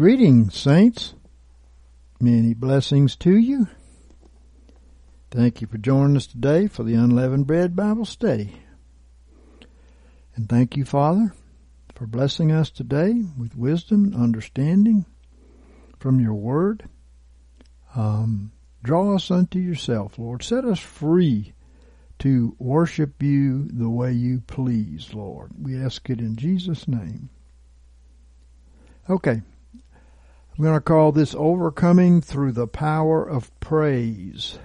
Greetings, saints. Many blessings to you. Thank you for joining us today for the Unleavened Bread Bible Study. And thank you, Father, for blessing us today with wisdom and understanding from your word. Um, draw us unto yourself, Lord. Set us free to worship you the way you please, Lord. We ask it in Jesus' name. Okay. I'm going to call this Overcoming Through the Power of Praise.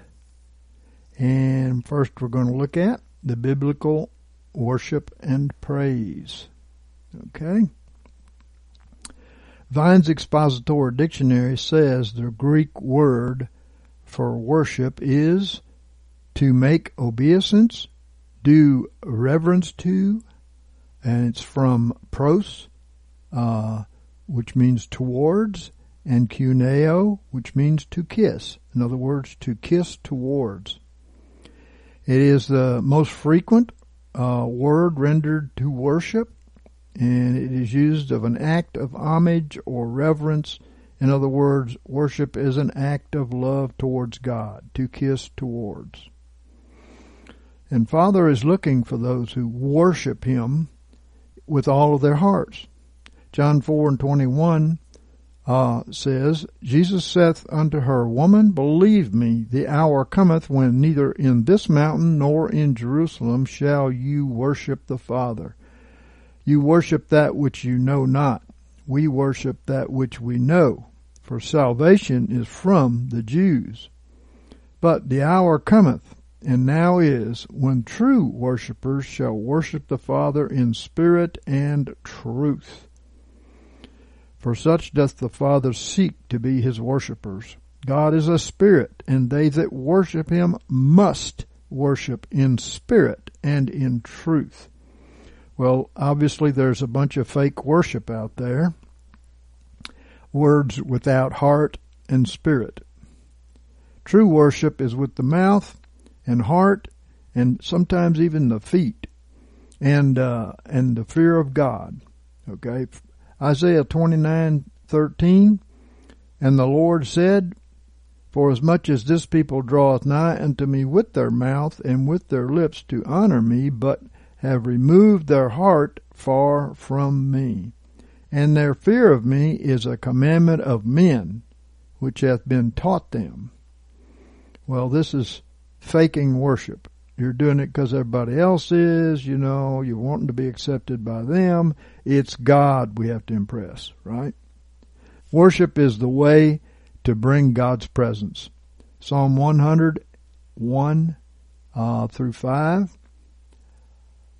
And first we're going to look at the biblical worship and praise. Okay? Vine's Expository Dictionary says the Greek word for worship is to make obeisance, do reverence to, and it's from pros, uh, which means towards, and kuneo, which means to kiss. In other words, to kiss towards. It is the most frequent uh, word rendered to worship, and it is used of an act of homage or reverence. In other words, worship is an act of love towards God, to kiss towards. And Father is looking for those who worship Him with all of their hearts. John 4 and 21 uh, says, Jesus saith unto her, Woman, believe me, the hour cometh when neither in this mountain nor in Jerusalem shall you worship the Father. You worship that which you know not. We worship that which we know, for salvation is from the Jews. But the hour cometh, and now is, when true worshippers shall worship the Father in spirit and truth. For such doth the Father seek to be his worshippers. God is a spirit, and they that worship him must worship in spirit and in truth. Well, obviously there's a bunch of fake worship out there. Words without heart and spirit. True worship is with the mouth and heart and sometimes even the feet and uh, and the fear of God. Okay? Isaiah 29:13 And the Lord said, For as much as this people draweth nigh unto me with their mouth and with their lips to honor me, but have removed their heart far from me, and their fear of me is a commandment of men, which hath been taught them. Well, this is faking worship. You're doing it because everybody else is, you know, you're wanting to be accepted by them. It's God we have to impress, right? Worship is the way to bring God's presence. Psalm 101 uh, through 5.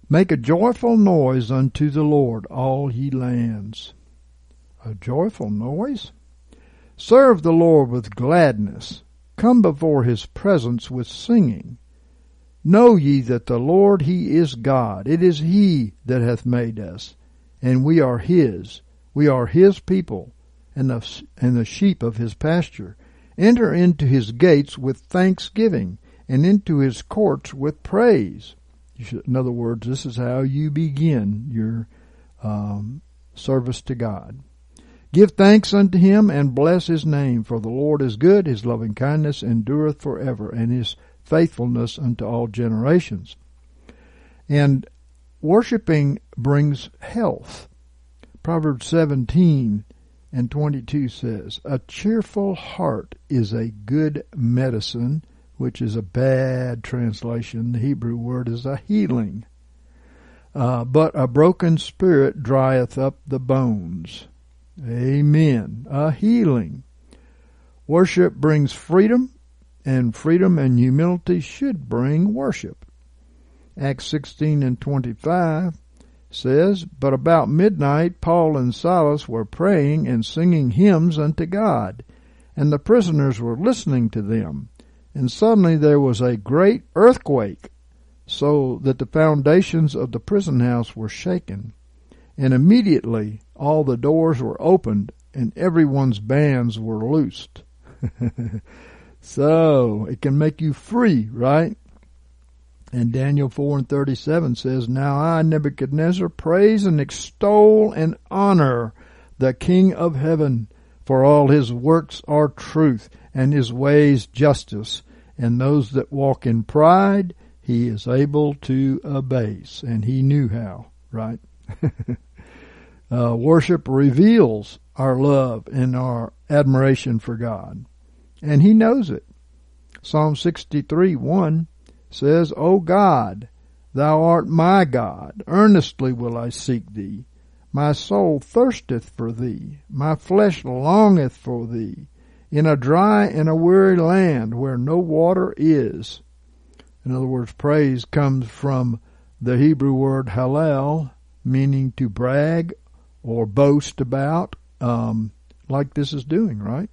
Make a joyful noise unto the Lord, all ye lands. A joyful noise? Serve the Lord with gladness. Come before his presence with singing. Know ye that the Lord he is God. It is he that hath made us, and we are his. We are his people, and the, and the sheep of his pasture. Enter into his gates with thanksgiving, and into his courts with praise. Should, in other words, this is how you begin your um, service to God. Give thanks unto him and bless his name, for the Lord is good, his loving kindness endureth forever, and his faithfulness unto all generations. And worshiping brings health. Proverbs 17 and 22 says, A cheerful heart is a good medicine, which is a bad translation. The Hebrew word is a healing. Uh, but a broken spirit drieth up the bones. Amen. A healing. Worship brings freedom, and freedom and humility should bring worship. Acts 16 and 25 says, But about midnight Paul and Silas were praying and singing hymns unto God, and the prisoners were listening to them. And suddenly there was a great earthquake, so that the foundations of the prison house were shaken. And immediately all the doors were opened, and everyone's bands were loosed. so, it can make you free, right? And Daniel 4 and 37 says, Now I, Nebuchadnezzar, praise and extol and honor the King of heaven, for all his works are truth, and his ways justice, and those that walk in pride he is able to abase, and he knew how, right? uh, worship reveals our love and our admiration for God, and he knows it. Psalm 63 1 says, O God, thou art my God, earnestly will I seek thee. My soul thirsteth for thee, my flesh longeth for thee, in a dry and a weary land where no water is. In other words, praise comes from the Hebrew word halal, meaning to brag or boast about, um, like this is doing, right?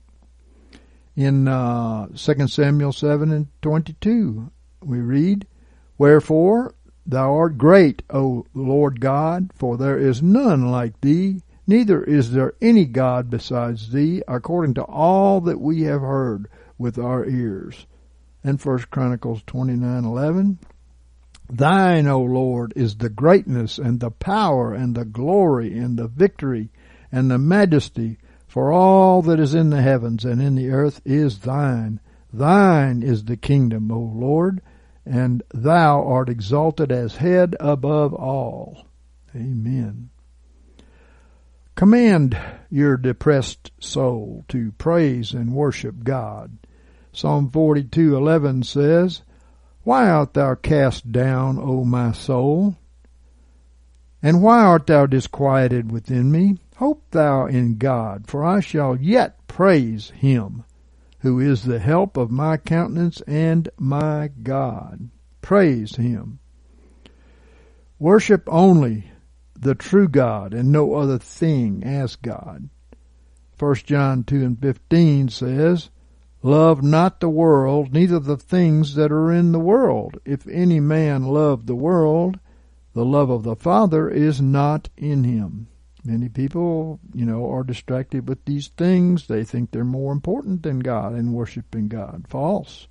In uh, 2 Samuel 7 and 22, we read, Wherefore thou art great, O Lord God, for there is none like thee, neither is there any God besides thee, according to all that we have heard with our ears. And First Chronicles twenty nine eleven. Thine, O Lord, is the greatness and the power and the glory and the victory and the majesty, for all that is in the heavens and in the earth is thine. Thine is the kingdom, O Lord, and thou art exalted as head above all. Amen. Command your depressed soul to praise and worship God. Psalm 42:11 says, Why art thou cast down, O my soul? And why art thou disquieted within me? Hope thou in God, for I shall yet praise him who is the help of my countenance and my God. Praise him. Worship only the true God and no other thing as God. 1 John 2 and 15 says, Love not the world, neither the things that are in the world. If any man love the world, the love of the Father is not in him. Many people, you know, are distracted with these things. They think they're more important than God and worshiping God. False.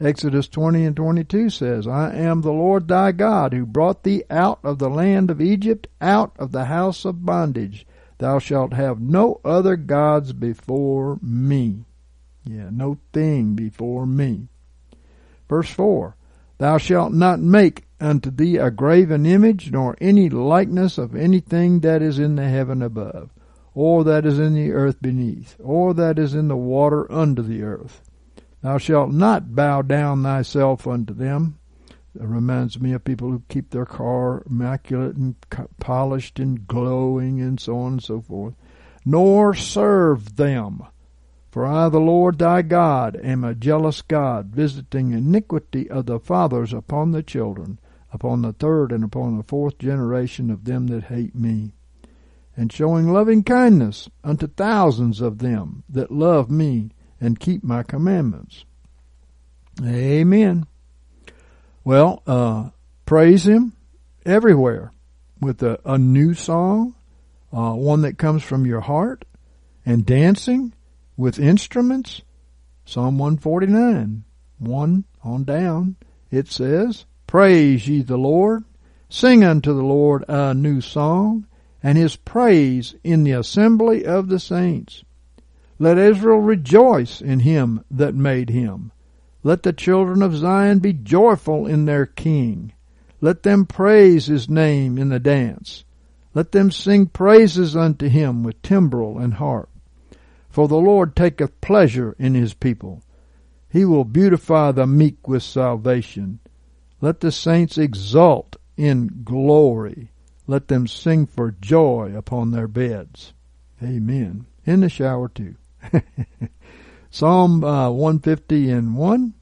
Exodus 20 and 22 says, I am the Lord thy God who brought thee out of the land of Egypt, out of the house of bondage. Thou shalt have no other gods before me. Yeah, no thing before me. Verse 4, Thou shalt not make unto thee a graven image, nor any likeness of anything that is in the heaven above, or that is in the earth beneath, or that is in the water under the earth. Thou shalt not bow down thyself unto them. That reminds me of people who keep their car immaculate and polished and glowing and so on and so forth. Nor serve them. For I, the Lord thy God, am a jealous God, visiting iniquity of the fathers upon the children, upon the third and upon the fourth generation of them that hate me, and showing loving kindness unto thousands of them that love me and keep my commandments. Amen. Well, uh, praise Him everywhere with a, a new song, uh, one that comes from your heart, and dancing with instruments. Psalm 149, 1 on down, it says, Praise ye the Lord. Sing unto the Lord a new song, and his praise in the assembly of the saints. Let Israel rejoice in him that made him. Let the children of Zion be joyful in their king. Let them praise his name in the dance. Let them sing praises unto him with timbrel and harp. For the Lord taketh pleasure in his people. He will beautify the meek with salvation. Let the saints exult in glory. Let them sing for joy upon their beds. Amen. In the shower too. Psalm uh, 150 and 1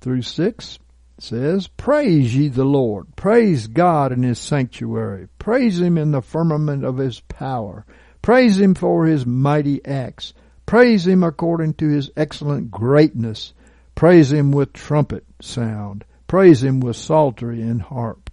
through 6. says, Praise ye the Lord. Praise God in his sanctuary. Praise him in the firmament of his power. Praise him for his mighty acts. Praise him according to his excellent greatness. Praise him with trumpet sound. Praise him with psaltery and harp.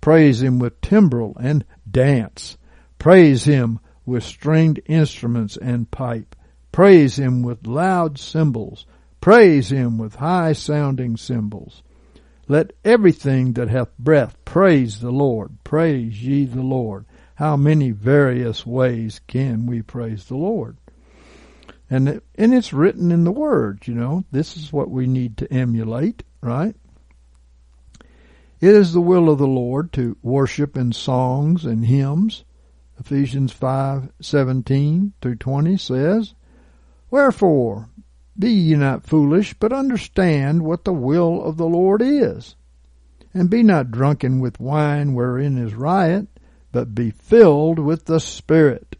Praise him with timbrel and dance. Praise him with stringed instruments and pipe. Praise him with loud cymbals. Praise him with high sounding cymbals. Let everything that hath breath praise the Lord. Praise ye the Lord. How many various ways can we praise the Lord? And it, and it's written in the Word, you know. This is what we need to emulate, right? It is the will of the Lord to worship in songs and hymns. Ephesians 5:17 through 20 says, Wherefore, be ye not foolish, but understand what the will of the Lord is. And be not drunken with wine wherein is riot, but be filled with the Spirit,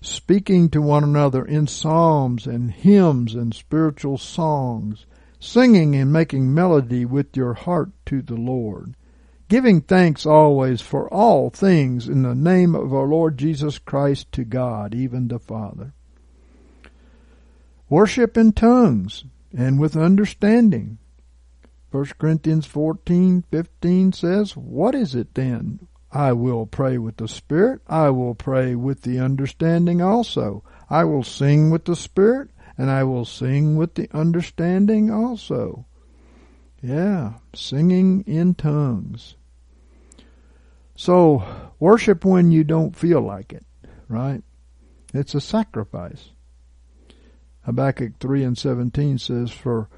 speaking to one another in psalms and hymns and spiritual songs, singing and making melody with your heart to the Lord, giving thanks always for all things in the name of our Lord Jesus Christ to God, even the Father. Worship in tongues and with understanding. 1 Corinthians 14:15 says, "What is it then? I will pray with the Spirit, I will pray with the understanding also. I will sing with the Spirit, and I will sing with the understanding also." Yeah, singing in tongues. So, worship when you don't feel like it, right? It's a sacrifice. Habakkuk 3 and 17 says, For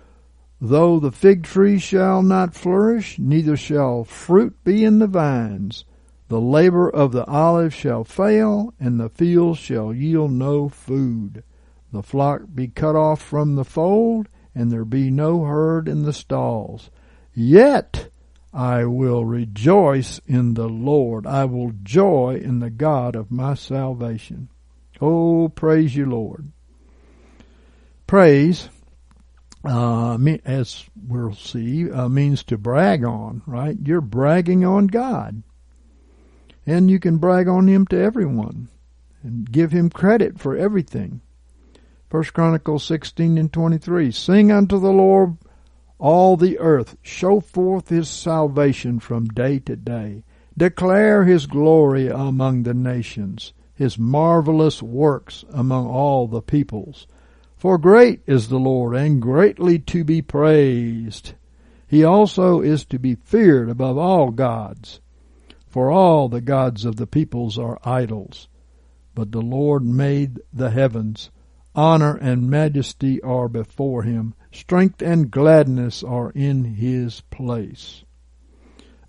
though the fig tree shall not flourish, neither shall fruit be in the vines, the labor of the olive shall fail, and the field shall yield no food. The flock be cut off from the fold, and there be no herd in the stalls. Yet I will rejoice in the Lord. I will joy in the God of my salvation. Oh, praise you, Lord. Praise, uh, as we'll see, uh, means to brag on, right? You're bragging on God. And you can brag on Him to everyone and give Him credit for everything. First Chronicles 16 and 23. Sing unto the Lord all the earth. Show forth His salvation from day to day. Declare His glory among the nations, His marvelous works among all the peoples. For great is the Lord, and greatly to be praised. He also is to be feared above all gods. For all the gods of the peoples are idols. But the Lord made the heavens. Honor and majesty are before him. Strength and gladness are in his place.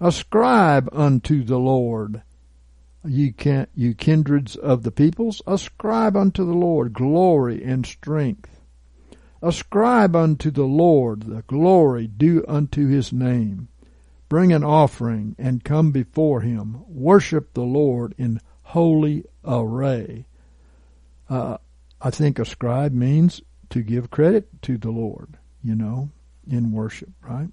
Ascribe unto the Lord Ye can you kindreds of the peoples, ascribe unto the Lord glory and strength. Ascribe unto the Lord the glory due unto his name. Bring an offering and come before him. Worship the Lord in holy array. Uh, I think ascribe means to give credit to the Lord, you know, in worship, right?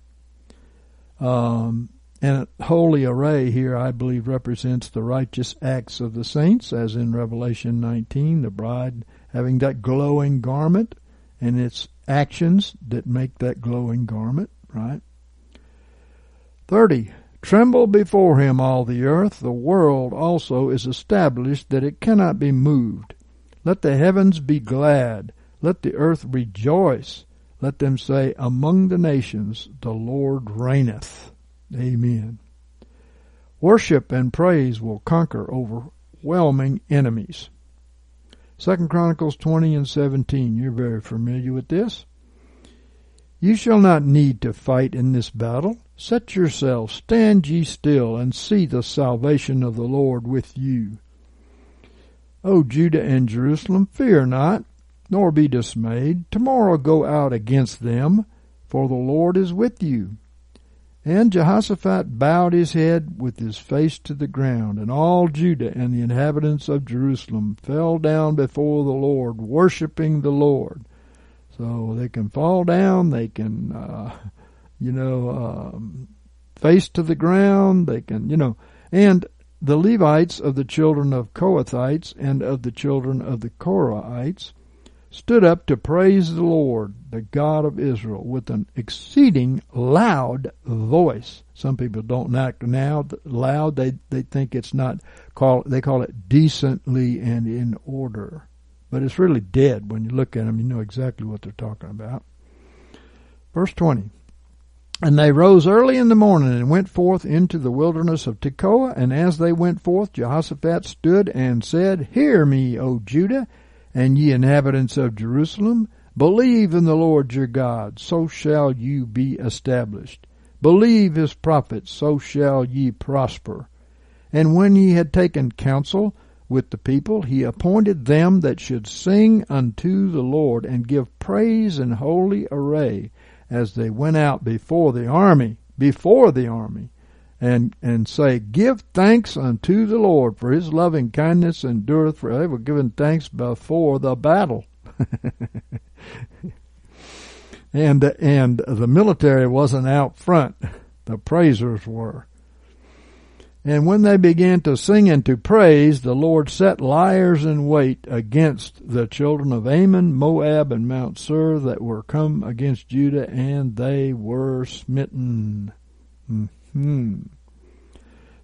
Um, and holy array here, I believe, represents the righteous acts of the saints, as in Revelation 19, the bride having that glowing garment, and its actions that make that glowing garment, right? 30. Tremble before him all the earth, the world also is established that it cannot be moved. Let the heavens be glad, let the earth rejoice, let them say, Among the nations the Lord reigneth. Amen. Worship and praise will conquer overwhelming enemies. Second Chronicles 20 and 17. You're very familiar with this. You shall not need to fight in this battle. Set yourselves, stand ye still, and see the salvation of the Lord with you. O Judah and Jerusalem, fear not, nor be dismayed. Tomorrow go out against them, for the Lord is with you. And Jehoshaphat bowed his head with his face to the ground, and all Judah and the inhabitants of Jerusalem fell down before the Lord, worshiping the Lord. So they can fall down, they can, uh, you know, um, face to the ground. They can, you know, and the Levites of the children of Kohathites and of the children of the Korahites stood up to praise the Lord, the God of Israel, with an exceeding loud voice. Some people don't act now loud. They they think it's not call they call it decently and in order, but it's really dead. When you look at them, you know exactly what they're talking about. Verse twenty. And they rose early in the morning and went forth into the wilderness of Tekoa. And as they went forth, Jehoshaphat stood and said, Hear me, O Judah, and ye inhabitants of Jerusalem, believe in the Lord your God, so shall you be established. Believe his prophets, so shall ye prosper. And when he had taken counsel with the people, he appointed them that should sing unto the Lord and give praise in holy array as they went out before the army, before the army and and say, Give thanks unto the Lord, for his loving kindness endureth forever. They were giving thanks before the battle. and and the military wasn't out front. The praisers were. And when they began to sing and to praise, the Lord set liars in wait against the children of Ammon, Moab, and Mount Seir that were come against Judah, and they were smitten. Hmm. Hmm.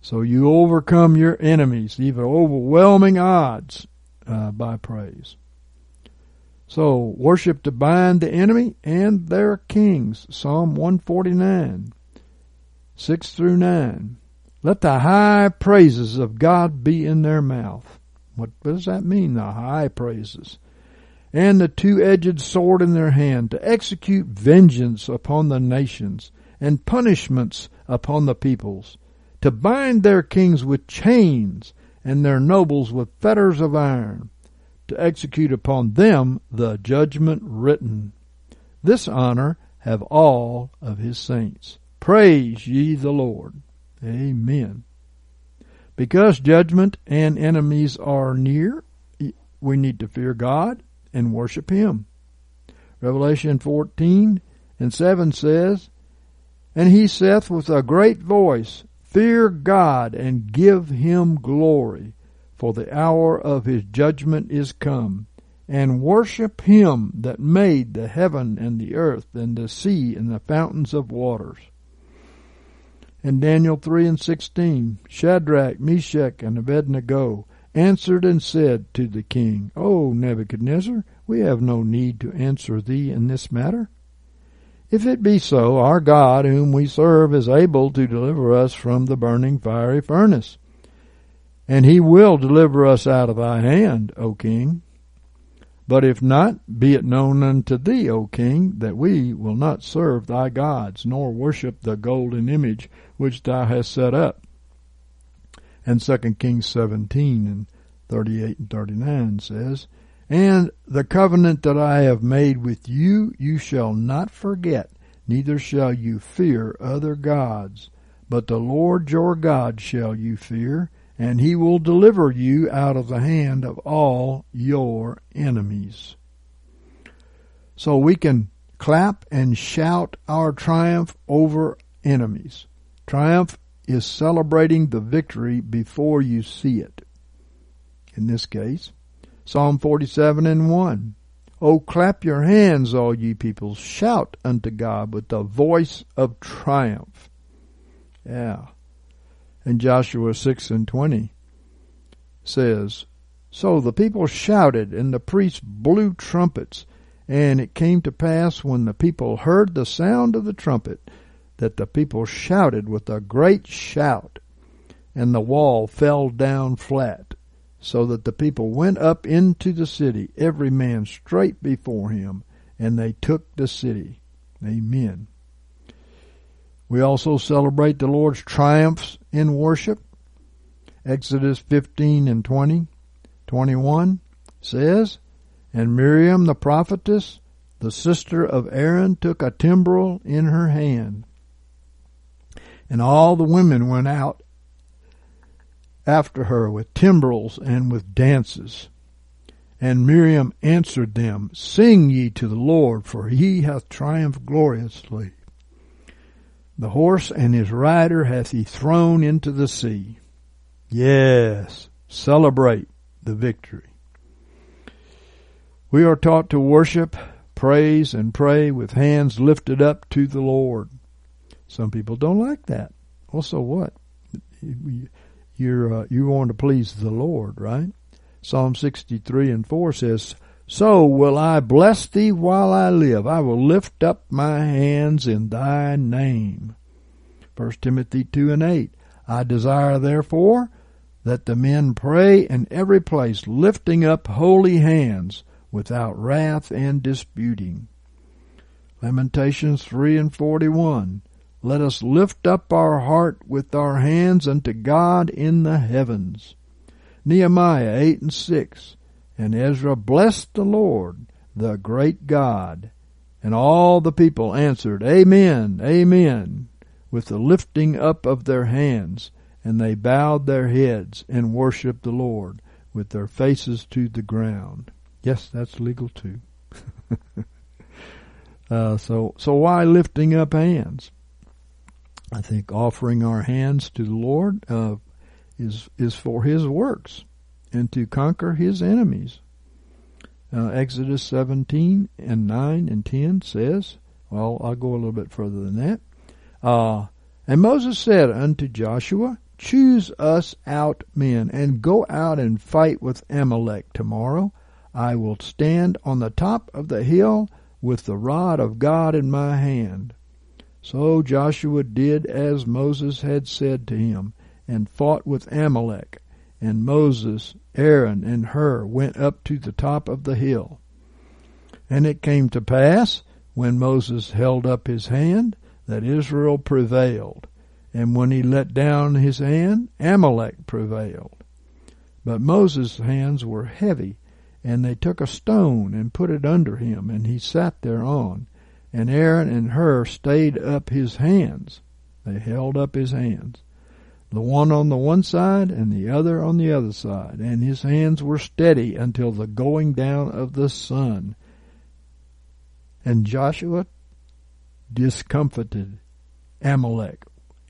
So you overcome your enemies, even overwhelming odds, uh, by praise. So worship to bind the enemy and their kings. Psalm 149, 6 through 9. Let the high praises of God be in their mouth. What does that mean, the high praises? And the two-edged sword in their hand to execute vengeance upon the nations and punishments upon the peoples, to bind their kings with chains and their nobles with fetters of iron, to execute upon them the judgment written. This honor have all of his saints. Praise ye the Lord. Amen. Because judgment and enemies are near, we need to fear God and worship Him. Revelation 14 and 7 says, and he saith with a great voice, Fear God and give him glory, for the hour of his judgment is come. And worship him that made the heaven and the earth and the sea and the fountains of waters. And Daniel 3 and 16, Shadrach, Meshach, and Abednego answered and said to the king, O Nebuchadnezzar, we have no need to answer thee in this matter. If it be so, our God, whom we serve, is able to deliver us from the burning fiery furnace. And he will deliver us out of thy hand, O king. But if not, be it known unto thee, O king, that we will not serve thy gods, nor worship the golden image which thou hast set up. And 2 Kings 17 and 38 and 39 says, and the covenant that I have made with you, you shall not forget, neither shall you fear other gods. But the Lord your God shall you fear, and he will deliver you out of the hand of all your enemies. So we can clap and shout our triumph over enemies. Triumph is celebrating the victory before you see it. In this case, Psalm 47 and 1. Oh, clap your hands, all ye peoples. Shout unto God with the voice of triumph. Yeah. And Joshua 6 and 20 says, So the people shouted, and the priests blew trumpets. And it came to pass when the people heard the sound of the trumpet, that the people shouted with a great shout, and the wall fell down flat so that the people went up into the city, every man straight before him, and they took the city. Amen. We also celebrate the Lord's triumphs in worship. Exodus 15 and 20, 21 says, And Miriam the prophetess, the sister of Aaron, took a timbrel in her hand. And all the women went out after her with timbrels and with dances. And Miriam answered them, Sing ye to the Lord, for he hath triumphed gloriously. The horse and his rider hath he thrown into the sea. Yes, celebrate the victory. We are taught to worship, praise, and pray with hands lifted up to the Lord. Some people don't like that. Well, so what? You're uh, you want to please the Lord, right? Psalm 63 and 4 says, So will I bless thee while I live. I will lift up my hands in thy name. 1 Timothy 2 and 8. I desire therefore that the men pray in every place, lifting up holy hands without wrath and disputing. Lamentations 3 and 41. Let us lift up our heart with our hands unto God in the heavens. Nehemiah 8 and 6. And Ezra blessed the Lord, the great God. And all the people answered, Amen, Amen, with the lifting up of their hands. And they bowed their heads and worshiped the Lord with their faces to the ground. Yes, that's legal too. uh, so, so why lifting up hands? I think offering our hands to the Lord uh, is is for His works and to conquer His enemies. Uh, Exodus 17 and 9 and 10 says, well, I'll go a little bit further than that. Uh, and Moses said unto Joshua, Choose us out men, and go out and fight with Amalek tomorrow. I will stand on the top of the hill with the rod of God in my hand. So Joshua did as Moses had said to him, and fought with Amalek. And Moses, Aaron, and Hur went up to the top of the hill. And it came to pass, when Moses held up his hand, that Israel prevailed. And when he let down his hand, Amalek prevailed. But Moses' hands were heavy, and they took a stone and put it under him, and he sat thereon. And Aaron and Hur stayed up his hands. They held up his hands. The one on the one side and the other on the other side. And his hands were steady until the going down of the sun. And Joshua discomfited Amalek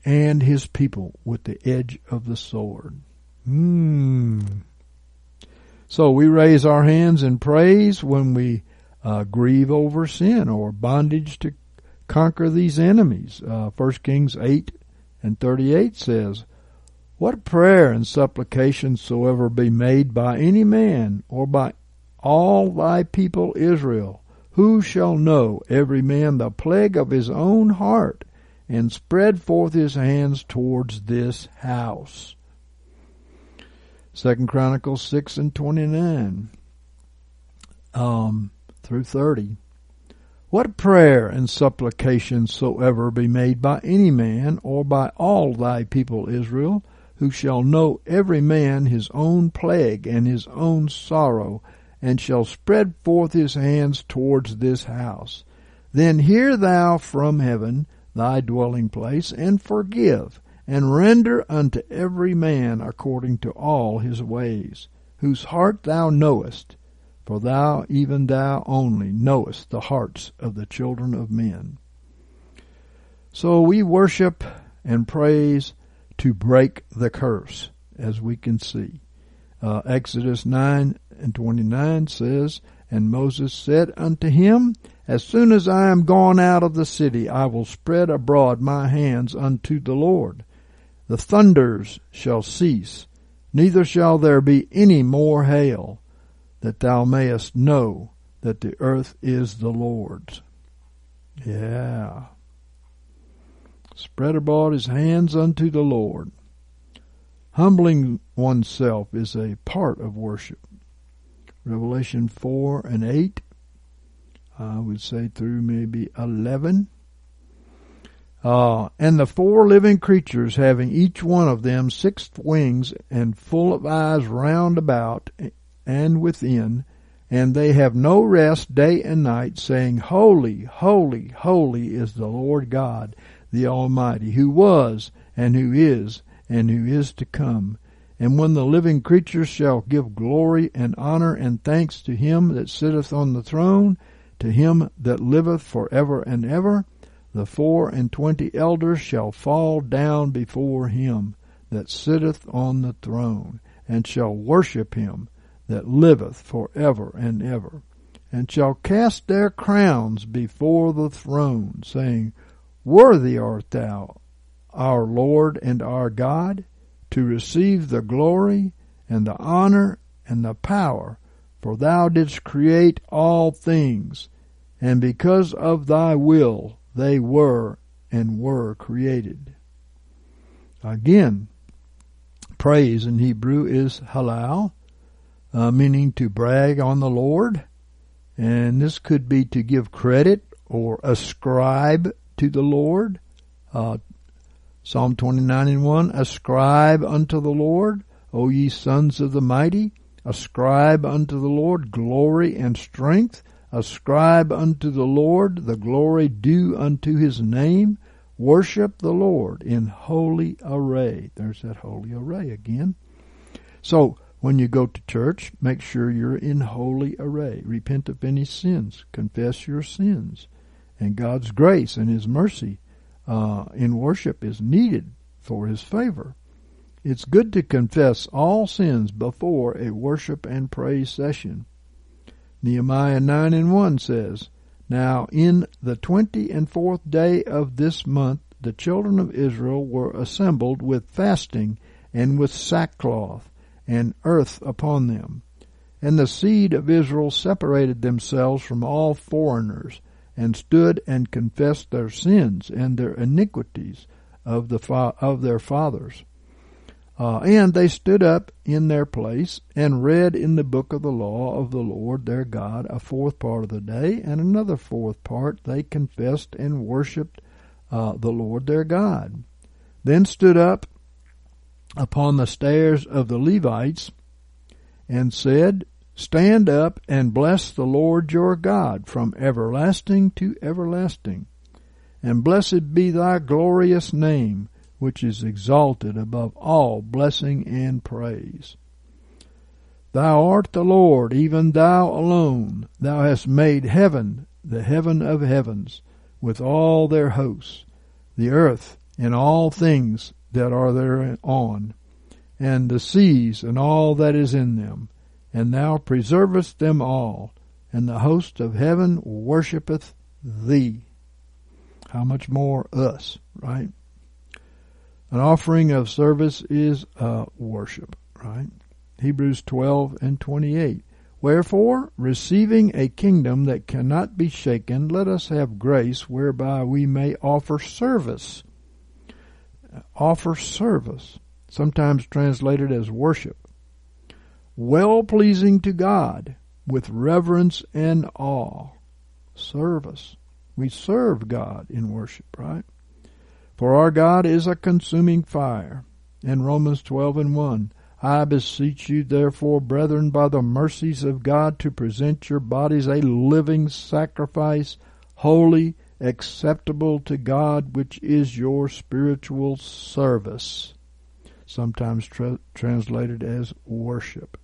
and his people with the edge of the sword. Hmm. So we raise our hands in praise when we uh, grieve over sin or bondage to conquer these enemies. Uh, 1 Kings 8 and 38 says, What prayer and supplication soever be made by any man or by all thy people Israel, who shall know every man the plague of his own heart and spread forth his hands towards this house. Second Chronicles 6 and 29. Um, through 30. What prayer and supplication soever be made by any man or by all thy people Israel, who shall know every man his own plague and his own sorrow, and shall spread forth his hands towards this house. Then hear thou from heaven thy dwelling place, and forgive, and render unto every man according to all his ways, whose heart thou knowest, for thou, even thou only, knowest the hearts of the children of men. So we worship and praise to break the curse, as we can see. Uh, Exodus 9 and 29 says, And Moses said unto him, As soon as I am gone out of the city, I will spread abroad my hands unto the Lord. The thunders shall cease, neither shall there be any more hail that thou mayest know that the earth is the Lord's. Yeah. Spread abroad his hands unto the Lord. Humbling oneself is a part of worship. Revelation 4 and 8, I would say through maybe 11. Uh, and the four living creatures having each one of them six wings and full of eyes round about and within, and they have no rest day and night, saying, Holy, holy, holy is the Lord God, the Almighty, who was, and who is, and who is to come. And when the living creatures shall give glory and honor and thanks to him that sitteth on the throne, to him that liveth for ever and ever, the four and twenty elders shall fall down before him that sitteth on the throne, and shall worship him that liveth for ever and ever, and shall cast their crowns before the throne, saying, Worthy art thou, our Lord and our God, to receive the glory and the honor and the power, for thou didst create all things, and because of thy will they were and were created. Again, praise in Hebrew is halal, uh, meaning to brag on the Lord. And this could be to give credit or ascribe to the Lord. Uh, Psalm 29 and 1, Ascribe unto the Lord, O ye sons of the mighty, ascribe unto the Lord glory and strength, ascribe unto the Lord the glory due unto his name, worship the Lord in holy array. There's that holy array again. So, when you go to church, make sure you're in holy array. Repent of any sins. Confess your sins. And God's grace and His mercy uh, in worship is needed for His favor. It's good to confess all sins before a worship and praise session. Nehemiah 9 and 1 says, Now in the twenty and fourth day of this month the children of Israel were assembled with fasting and with sackcloth and earth upon them. And the seed of Israel separated themselves from all foreigners, and stood and confessed their sins and their iniquities of the fa- of their fathers. Uh, and they stood up in their place and read in the book of the law of the Lord their God a fourth part of the day, and another fourth part they confessed and worshipped uh, the Lord their God. Then stood up upon the stairs of the Levites and said, Stand up and bless the Lord your God from everlasting to everlasting. And blessed be thy glorious name, which is exalted above all blessing and praise. Thou art the Lord, even thou alone. Thou hast made heaven, the heaven of heavens, with all their hosts, the earth and all things that are thereon, and the seas and all that is in them. And thou preservest them all, and the host of heaven worshippeth thee. How much more us, right? An offering of service is uh, worship, right? Hebrews 12 and 28. Wherefore, receiving a kingdom that cannot be shaken, let us have grace whereby we may offer service offer service, sometimes translated as worship, well pleasing to God with reverence and awe. Service. We serve God in worship, right? For our God is a consuming fire. In Romans 12 and 1, I beseech you therefore, brethren, by the mercies of God, to present your bodies a living sacrifice, holy, acceptable to God, which is your spiritual service, sometimes tra- translated as worship.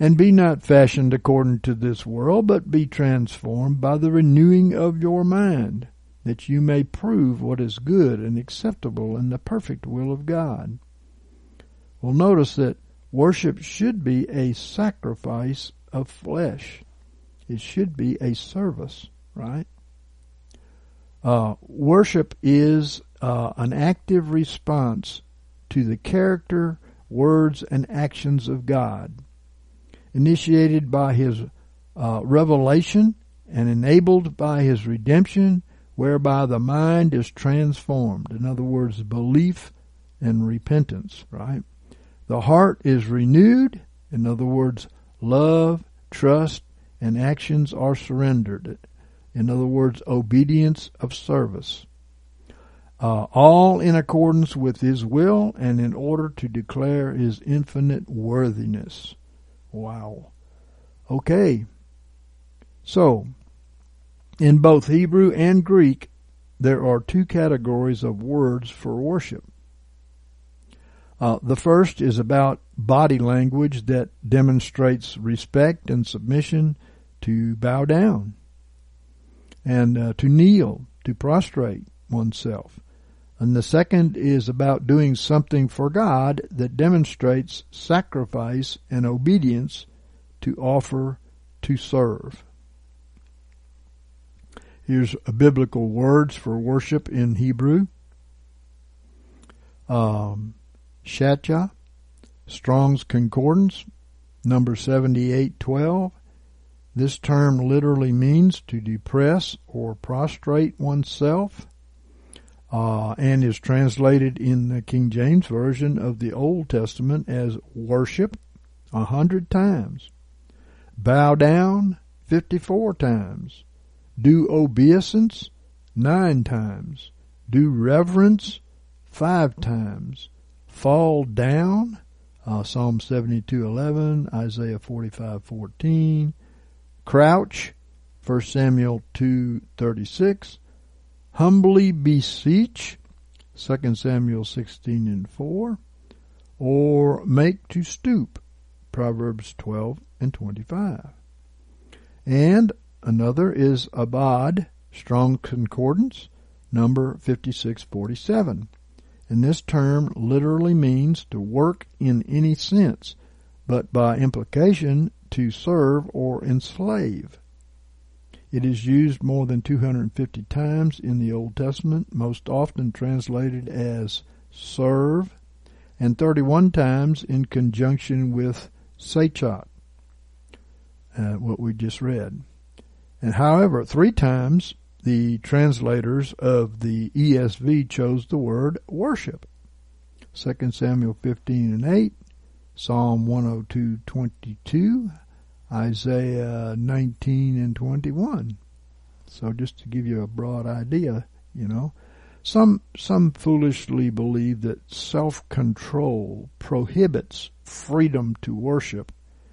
And be not fashioned according to this world, but be transformed by the renewing of your mind, that you may prove what is good and acceptable in the perfect will of God. Well, notice that worship should be a sacrifice of flesh. It should be a service right? Uh, worship is uh, an active response to the character, words, and actions of God, initiated by His uh, revelation and enabled by His redemption, whereby the mind is transformed. In other words, belief and repentance, right? The heart is renewed. In other words, love, trust, and actions are surrendered. In other words, obedience of service. Uh, all in accordance with His will and in order to declare His infinite worthiness. Wow. Okay. So, in both Hebrew and Greek, there are two categories of words for worship. Uh, the first is about body language that demonstrates respect and submission to bow down. and uh, to kneel, to prostrate oneself. And the second is about doing something for God that demonstrates sacrifice and obedience to offer to serve. Here's biblical words for worship in Hebrew. Um, Strong's Concordance, number 7812. This term literally means to depress or prostrate oneself uh, and is translated in the King James Version of the Old Testament as worship a hundred times, bow down fifty-four times, do obeisance nine times, do reverence five times, fall down uh, Psalm 72:11, Isaiah 45:14, crouch 1 Samuel 2:36, humbly beseech, 2 Samuel 16 and 4, or make to stoop, Proverbs 12 and 25. And another is abad, Strong Concordance, number 5647. And this term literally means to work in any sense, but by implication to serve or enslave. It is used more than 250 times in the Old Testament, most often translated as serve, and 31 times in conjunction with sachat, uh, what we just read. And however, three times the translators of the ESV chose the word worship. 2 Samuel 15 and 8, Psalm 102, 22, Isaiah 19 and 21. So just to give you a broad idea, you know, some some foolishly believe that self-control prohibits freedom to worship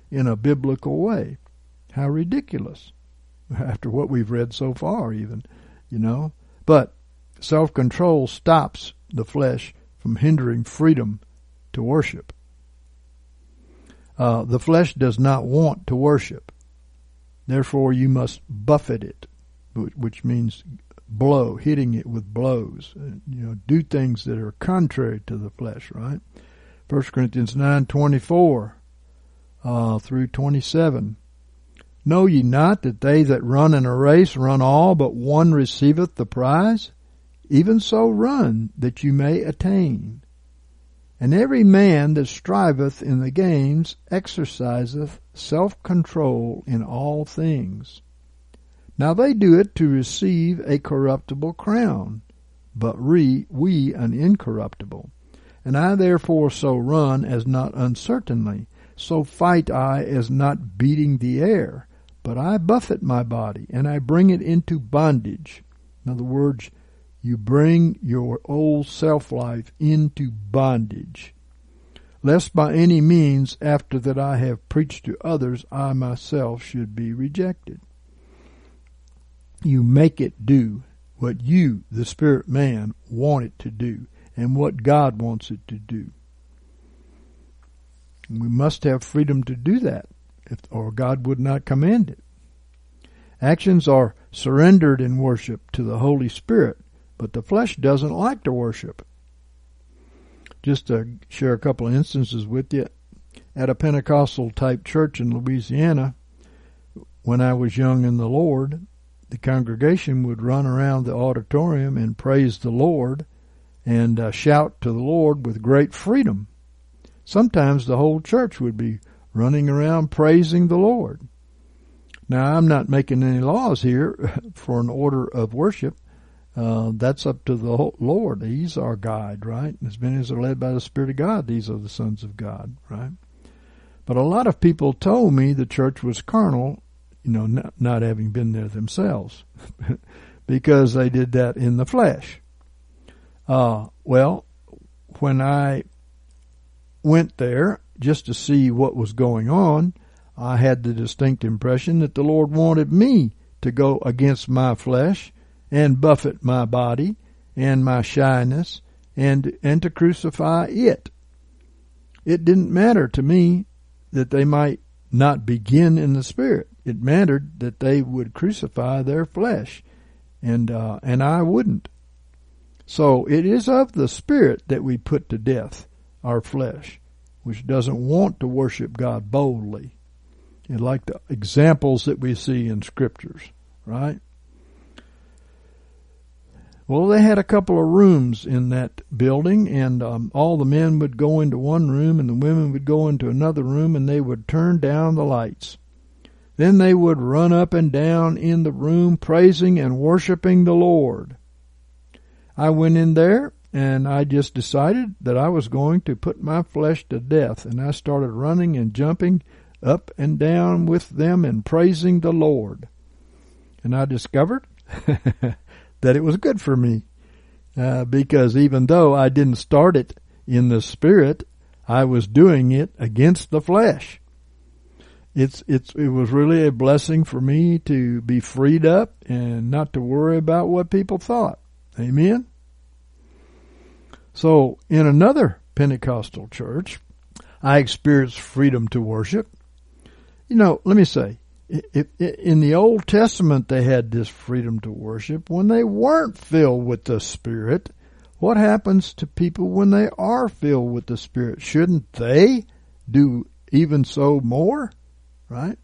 in a biblical way. How ridiculous. After what we've read so far even, you know. But self-control stops the flesh from hindering freedom to worship. Uh, the flesh does not want to worship. Therefore, you must buffet it, which means blow, hitting it with blows. Uh, you know, do things that are contrary to the flesh. Right? First Corinthians nine twenty four uh, through twenty seven. Know ye not that they that run in a race run all, but one receiveth the prize? Even so run, that you may attain. And every man that striveth in the games exerciseth self-control in all things. Now they do it to receive a corruptible crown, but we an incorruptible. And I therefore so run as not uncertainly, so fight I as not beating the air, but I buffet my body, and I bring it into bondage. In other words, you bring your old self life into bondage, lest by any means, after that I have preached to others, I myself should be rejected. You make it do what you, the spirit man, want it to do, and what God wants it to do. We must have freedom to do that, if, or God would not command it. Actions are surrendered in worship to the Holy Spirit but the flesh doesn't like to worship. Just to share a couple of instances with you, at a Pentecostal type church in Louisiana, when I was young in the Lord, the congregation would run around the auditorium and praise the Lord and uh, shout to the Lord with great freedom. Sometimes the whole church would be running around praising the Lord. Now, I'm not making any laws here for an order of worship, uh, that's up to the Lord. He's our guide, right? As many as are led by the Spirit of God, these are the sons of God, right? But a lot of people told me the church was carnal, you know, not, not having been there themselves, because they did that in the flesh. Uh, well, when I went there just to see what was going on, I had the distinct impression that the Lord wanted me to go against my flesh and buffet my body and my shyness and and to crucify it. It didn't matter to me that they might not begin in the spirit. It mattered that they would crucify their flesh and uh, and I wouldn't. So it is of the spirit that we put to death our flesh, which doesn't want to worship God boldly, and like the examples that we see in scriptures, right? Well, they had a couple of rooms in that building, and um, all the men would go into one room, and the women would go into another room, and they would turn down the lights. Then they would run up and down in the room, praising and worshiping the Lord. I went in there, and I just decided that I was going to put my flesh to death, and I started running and jumping up and down with them and praising the Lord. And I discovered that it was good for me. Uh, because even though I didn't start it in the spirit, I was doing it against the flesh. It's, it's, it was really a blessing for me to be freed up and not to worry about what people thought. Amen? So, in another Pentecostal church, I experienced freedom to worship. You know, let me say, in the Old Testament they had this freedom to worship. When they weren't filled with the Spirit, what happens to people when they are filled with the Spirit? Shouldn't they do even so more? Right?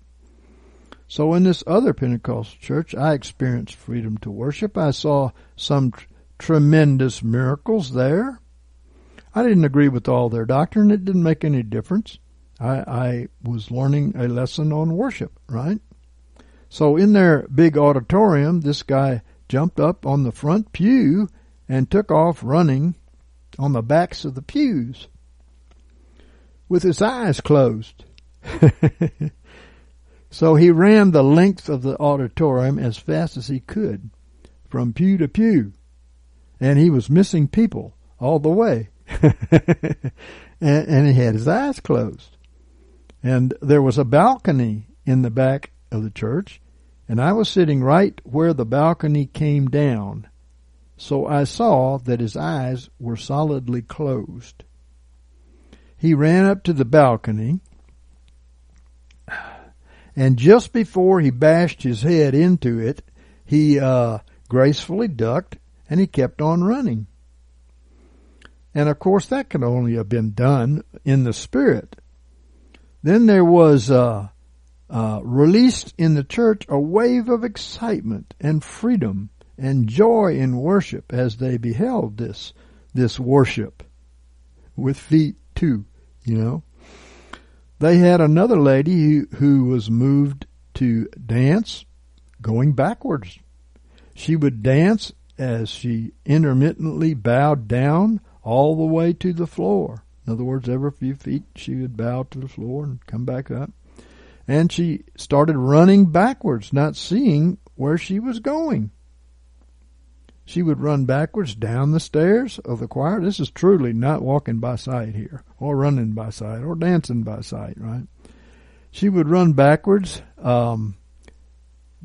So in this other Pentecostal church, I experienced freedom to worship. I saw some tr- tremendous miracles there. I didn't agree with all their doctrine. It didn't make any difference. I, I was learning a lesson on worship, right? So in their big auditorium, this guy jumped up on the front pew and took off running on the backs of the pews with his eyes closed. so he ran the length of the auditorium as fast as he could from pew to pew. And he was missing people all the way. and, and he had his eyes closed. And there was a balcony in the back of the church, and I was sitting right where the balcony came down. So I saw that his eyes were solidly closed. He ran up to the balcony, and just before he bashed his head into it, he uh, gracefully ducked and he kept on running. And of course, that could only have been done in the spirit. Then there was uh, uh, released in the church a wave of excitement and freedom and joy in worship as they beheld this this worship with feet too. You know, they had another lady who, who was moved to dance, going backwards. She would dance as she intermittently bowed down all the way to the floor. In other words, every few feet she would bow to the floor and come back up. And she started running backwards, not seeing where she was going. She would run backwards down the stairs of the choir. This is truly not walking by sight here, or running by sight, or dancing by sight, right? She would run backwards um,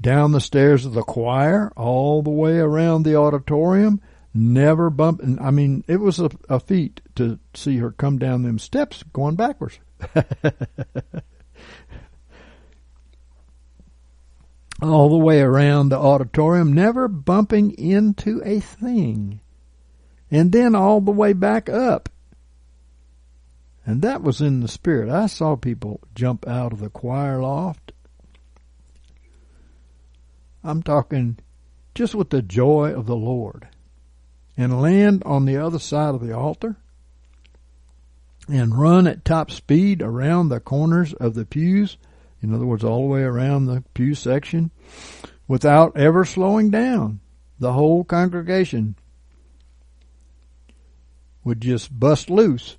down the stairs of the choir, all the way around the auditorium, never bumping. I mean, it was a, a feat to see her come down them steps going backwards. all the way around the auditorium, never bumping into a thing. And then all the way back up. And that was in the spirit. I saw people jump out of the choir loft. I'm talking just with the joy of the Lord and land on the other side of the altar and run at top speed around the corners of the pews, in other words, all the way around the pew section, without ever slowing down. The whole congregation would just bust loose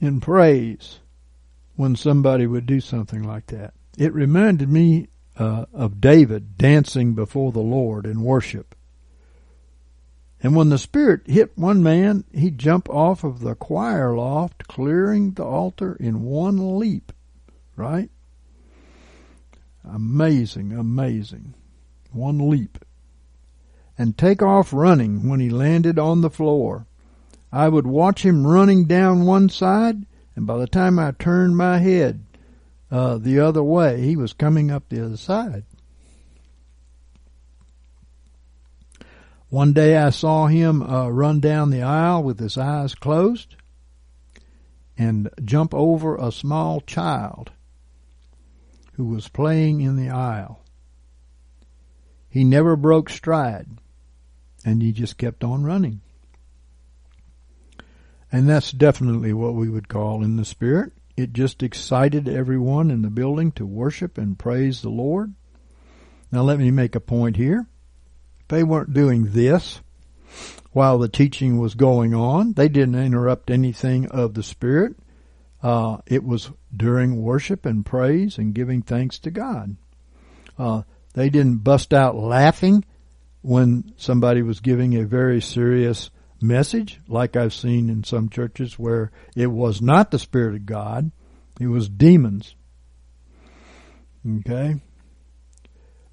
in praise when somebody would do something like that. It reminded me uh, of David dancing before the Lord in worship. And when the Spirit hit one man, he'd jump off of the choir loft, clearing the altar in one leap. Right? Amazing, amazing. One leap. And take off running when he landed on the floor. I would watch him running down one side, and by the time I turned my head, uh, the other way. He was coming up the other side. One day I saw him uh, run down the aisle with his eyes closed and jump over a small child who was playing in the aisle. He never broke stride and he just kept on running. And that's definitely what we would call in the Spirit. It just excited everyone in the building to worship and praise the Lord. Now let me make a point here. They weren't doing this while the teaching was going on. They didn't interrupt anything of the Spirit. Uh, it was during worship and praise and giving thanks to God. Uh, they didn't bust out laughing when somebody was giving a very serious message, like I've seen in some churches where it was not the Spirit of God, it was demons. Okay?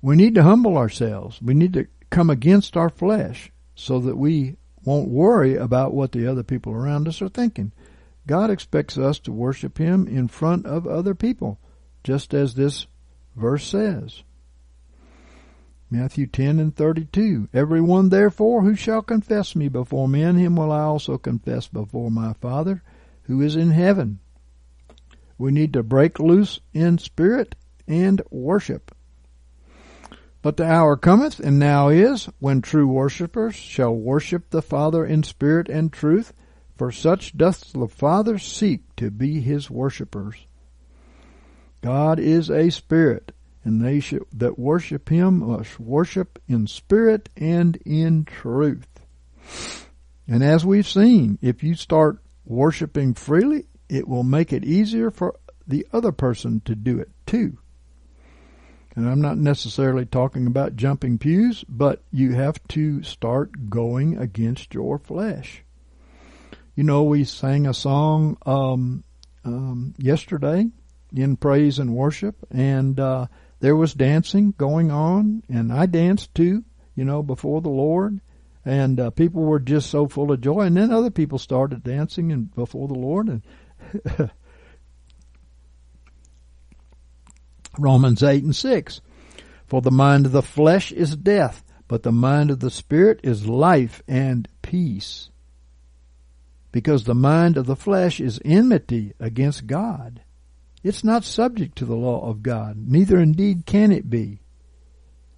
We need to humble ourselves. We need to come against our flesh so that we won't worry about what the other people around us are thinking. God expects us to worship Him in front of other people, just as this verse says. Matthew 10 and 32. Everyone therefore who shall confess me before men, him will I also confess before my Father who is in heaven. We need to break loose in spirit and worship. But the hour cometh, and now is, when true worshippers shall worship the Father in spirit and truth, for such doth the Father seek to be his worshippers. God is a spirit, and they that worship him must worship in spirit and in truth. And as we've seen, if you start worshiping freely, it will make it easier for the other person to do it too. And I'm not necessarily talking about jumping pews, but you have to start going against your flesh. You know, we sang a song um, um, yesterday in praise and worship, and uh, there was dancing going on, and I danced too, you know, before the Lord. And uh, people were just so full of joy, and then other people started dancing and before the Lord. And Romans eight and six, for the mind of the flesh is death, but the mind of the spirit is life and peace. Because the mind of the flesh is enmity against God. It's not subject to the law of God, neither indeed can it be.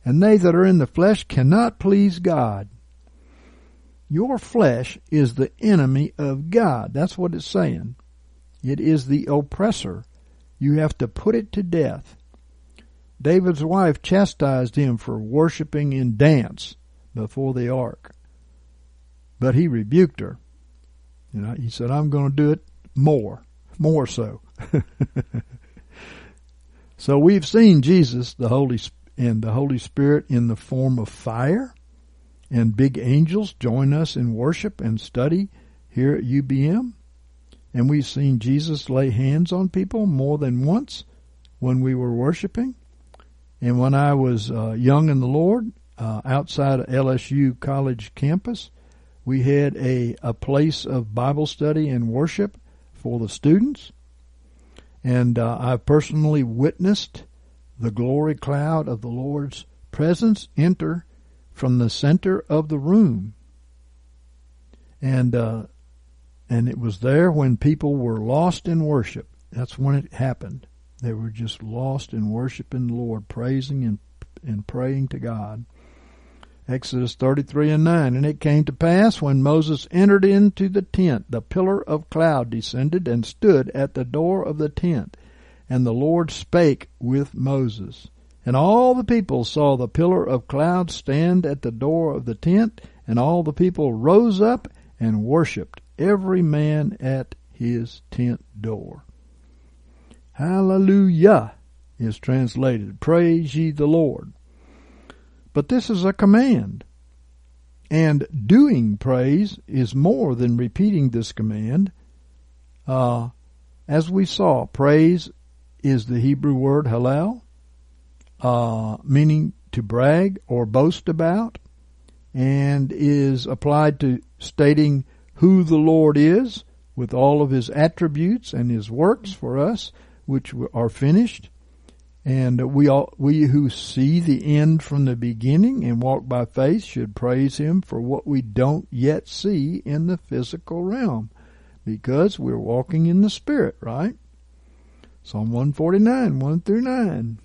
And they that are in the flesh cannot please God. Your flesh is the enemy of God. That's what it's saying. It is the oppressor. You have to put it to death. David's wife chastised him for worshiping in dance before the ark. But he rebuked her. You know, he said, I'm going to do it more, more so. so we've seen Jesus, the Holy and the Holy Spirit in the form of fire, and big angels join us in worship and study here at UBM. And we've seen Jesus lay hands on people more than once when we were worshiping. And when I was uh, young in the Lord, uh, outside of LSU college campus, we had a, a place of Bible study and worship for the students. And uh, I've personally witnessed the glory cloud of the Lord's presence enter from the center of the room. And uh, and it was there when people were lost in worship. That's when it happened. They were just lost in worshiping the Lord, praising and and praying to God. Exodus 33 and 9. And it came to pass when Moses entered into the tent, the pillar of cloud descended and stood at the door of the tent. And the Lord spake with Moses. And all the people saw the pillar of cloud stand at the door of the tent, and all the people rose up and worshipped, every man at his tent door. Hallelujah is translated. Praise ye the Lord. But this is a command. And doing praise is more than repeating this command. Uh, as we saw, praise is the Hebrew word hallel, uh, meaning to brag or boast about, and is applied to stating who the Lord is with all of his attributes and his works for us, which are finished. And we all, we who see the end from the beginning and walk by faith should praise him for what we don't yet see in the physical realm because we're walking in the spirit, right? Psalm 149, 1 through 9.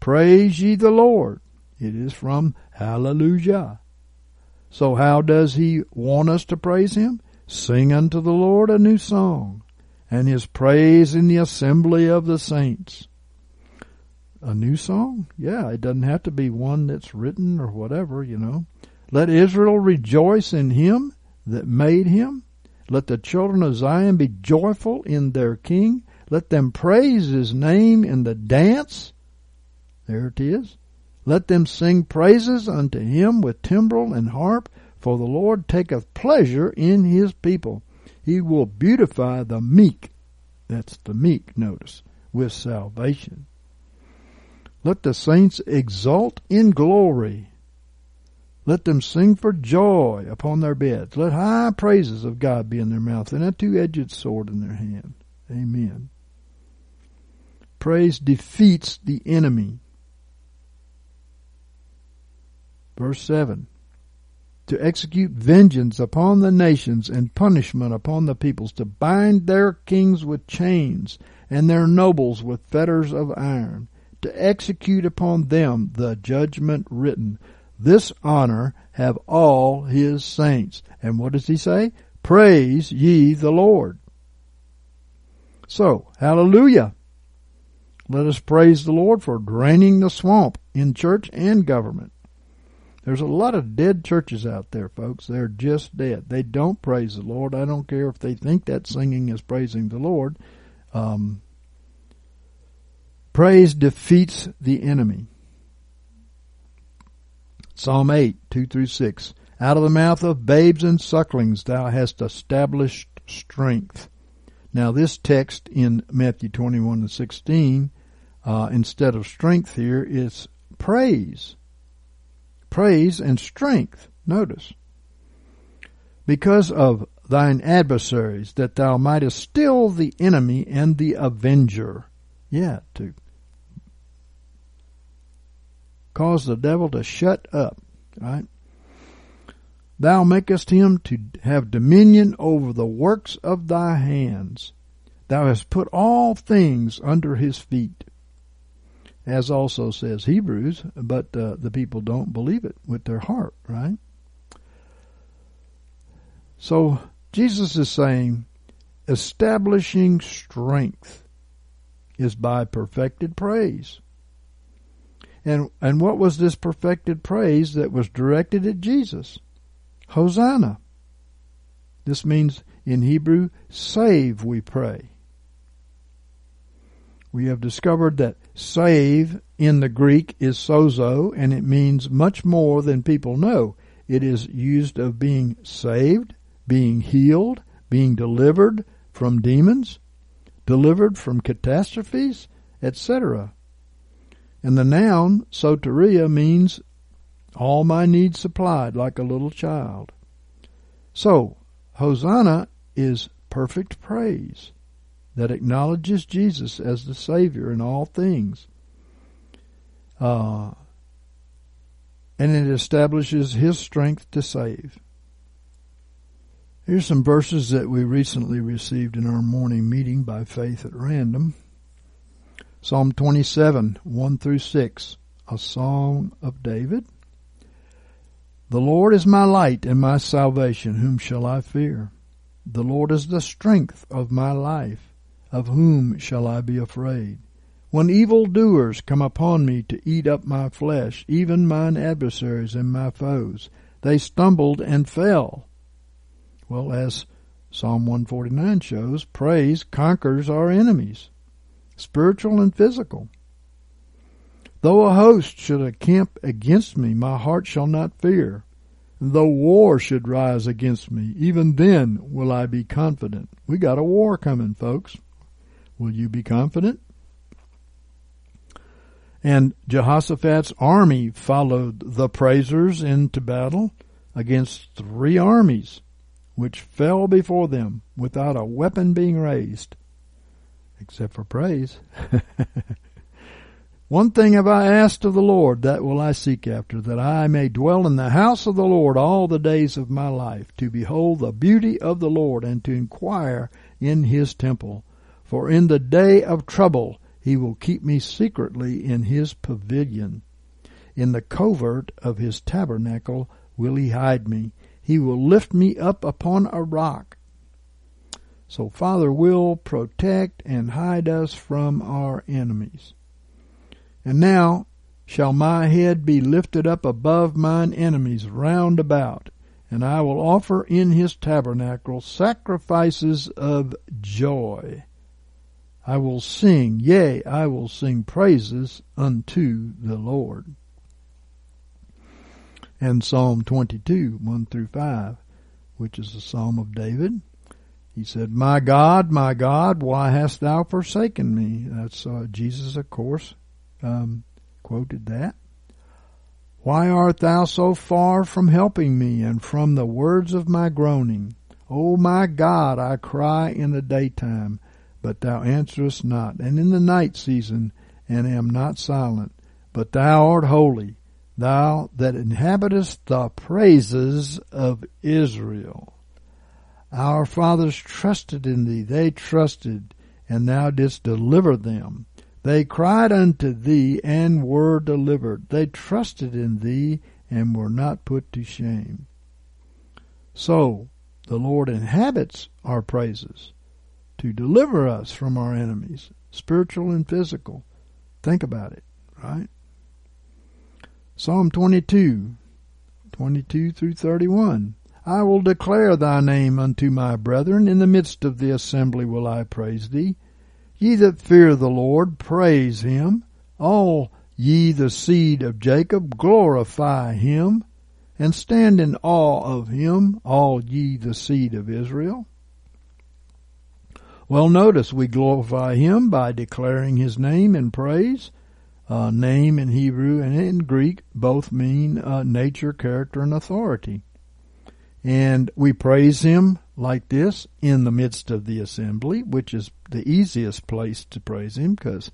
Praise ye the Lord. It is from Hallelujah. So how does he want us to praise him? Sing unto the Lord a new song, and his praise in the assembly of the saints. A new song? Yeah, it doesn't have to be one that's written or whatever, you know. Let Israel rejoice in him that made him. Let the children of Zion be joyful in their king. Let them praise his name in the dance. There it is. Let them sing praises unto him with timbrel and harp, for the Lord taketh pleasure in his people. He will beautify the meek. That's the meek, notice, with salvation. Let the saints exult in glory. Let them sing for joy upon their beds. Let high praises of God be in their mouth and a two-edged sword in their hand. Amen. Praise defeats the enemy. Verse 7 To execute vengeance upon the nations and punishment upon the peoples, to bind their kings with chains and their nobles with fetters of iron, to execute upon them the judgment written. This honor have all his saints. And what does he say? Praise ye the Lord. So, hallelujah. Let us praise the Lord for draining the swamp in church and government. There's a lot of dead churches out there, folks. They're just dead. They don't praise the Lord. I don't care if they think that singing is praising the Lord. Um, praise defeats the enemy. Psalm 8, 2 through 6. Out of the mouth of babes and sucklings thou hast established strength. Now this text in Matthew 21 and 16, uh, instead of strength here, is praise praise, and strength. Notice. Because of thine adversaries, that thou mightest still the enemy and the avenger. Yeah, to cause the devil to shut up, right? Thou makest him to have dominion over the works of thy hands. Thou hast put all things under his feet as also says Hebrews, but uh, the people don't believe it with their heart, right? So Jesus is saying establishing strength is by perfected praise. And and what was this perfected praise that was directed at Jesus? Hosanna. This means in Hebrew, save, we pray. We have discovered that save in the Greek is sozo, and it means much more than people know. It is used of being saved, being healed, being delivered from demons, delivered from catastrophes, etc. And the noun soteria means all my needs supplied like a little child. So, Hosanna is perfect praise that acknowledges Jesus as the Savior in all things. Uh, and it establishes His strength to save. Here's some verses that we recently received in our morning meeting by faith at random. Psalm 27, 1 through 6, a song of David. The Lord is my light and my salvation. Whom shall I fear? The Lord is the strength of my life. Of whom shall I be afraid? When evil doers come upon me to eat up my flesh, even mine adversaries and my foes, they stumbled and fell. Well, as Psalm 149 shows, praise conquers our enemies, spiritual and physical. Though a host should encamp against me, my heart shall not fear. Though war should rise against me, even then will I be confident. We got a war coming, folks. Will you be confident? And Jehoshaphat's army followed the praisers into battle against three armies, which fell before them without a weapon being raised, except for praise. One thing have I asked of the Lord, that will I seek after, that I may dwell in the house of the Lord all the days of my life, to behold the beauty of the Lord, and to inquire in his temple. For in the day of trouble he will keep me secretly in his pavilion. In the covert of his tabernacle will he hide me. He will lift me up upon a rock. So Father will protect and hide us from our enemies. And now shall my head be lifted up above mine enemies round about, and I will offer in his tabernacle sacrifices of joy. I will sing, yea, I will sing praises unto the Lord. And Psalm 22, 1 through 5, which is a psalm of David. He said, My God, my God, why hast thou forsaken me? That's uh, Jesus, of course, um, quoted that. Why art thou so far from helping me and from the words of my groaning? O my God, I cry in the daytime, but thou answerest not, and in the night season, and am not silent. But thou art holy, thou that inhabitest the praises of Israel. Our fathers trusted in thee, they trusted, and thou didst deliver them. They cried unto thee and were delivered. They trusted in thee and were not put to shame. So the Lord inhabits our praises to deliver us from our enemies, spiritual and physical. Think about it, right? Psalm 22, 22 through 31. I will declare thy name unto my brethren. In the midst of the assembly will I praise thee. Ye that fear the Lord, praise him. All ye the seed of Jacob, glorify him. And stand in awe of him, all ye the seed of Israel. Well, notice we glorify him by declaring his name in praise. Uh, name in Hebrew and in Greek both mean uh, nature, character, and authority. And we praise him like this in the midst of the assembly, which is the easiest place to praise him because,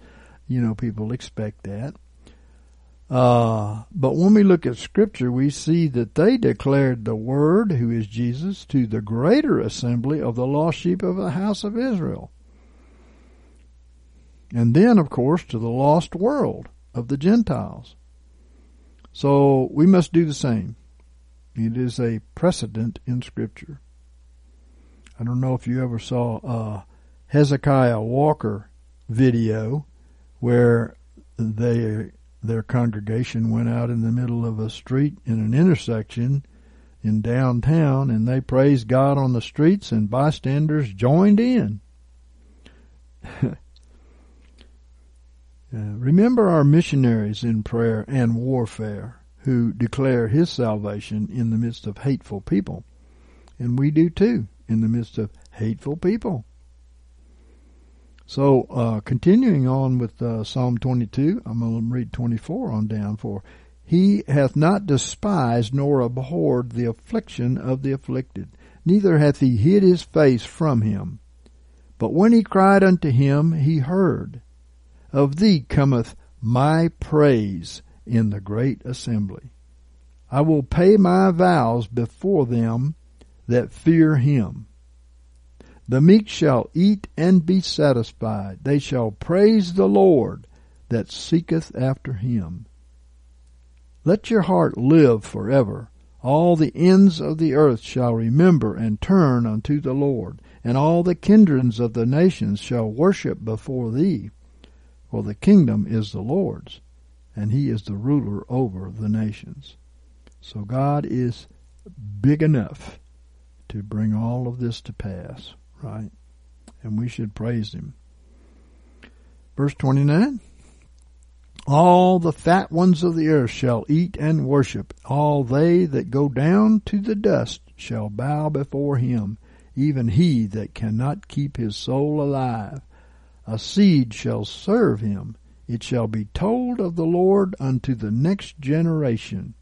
you know, people expect that. Uh, but when we look at scripture, we see that they declared the word, who is Jesus, to the greater assembly of the lost sheep of the house of Israel. And then, of course, to the lost world of the Gentiles. So we must do the same. It is a precedent in scripture. I don't know if you ever saw a Hezekiah Walker video where they their congregation went out in the middle of a street in an intersection in downtown and they praised God on the streets and bystanders joined in. uh, remember our missionaries in prayer and warfare who declare his salvation in the midst of hateful people. And we do too in the midst of hateful people. So, uh, continuing on with uh, Psalm 22, I'm going to read 24 on down for. He hath not despised nor abhorred the affliction of the afflicted, neither hath he hid his face from him. But when he cried unto him, he heard. Of thee cometh my praise in the great assembly. I will pay my vows before them that fear him. The meek shall eat and be satisfied. They shall praise the Lord that seeketh after him. Let your heart live forever. All the ends of the earth shall remember and turn unto the Lord, and all the kindreds of the nations shall worship before thee. For the kingdom is the Lord's, and he is the ruler over the nations. So God is big enough to bring all of this to pass right? And we should praise him. Verse 29 All the fat ones of the earth shall eat and worship. All they that go down to the dust shall bow before him, even he that cannot keep his soul alive. A seed shall serve him. It shall be told of the Lord unto the next generation.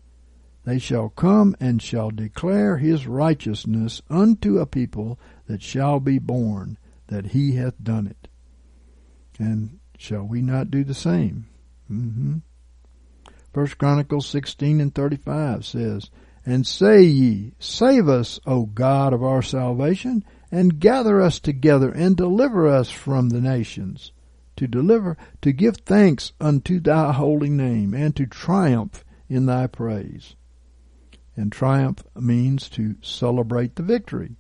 They shall come and shall declare his righteousness unto a people that shall be born, that he hath done it. And shall we not do the same? Mm-hmm. First Chronicles 16 and 35 says, And say ye, Save us, O God of our salvation, and gather us together, and deliver us from the nations. To deliver, to give thanks unto thy holy name, and to triumph in thy praise. And triumph means to celebrate the victory.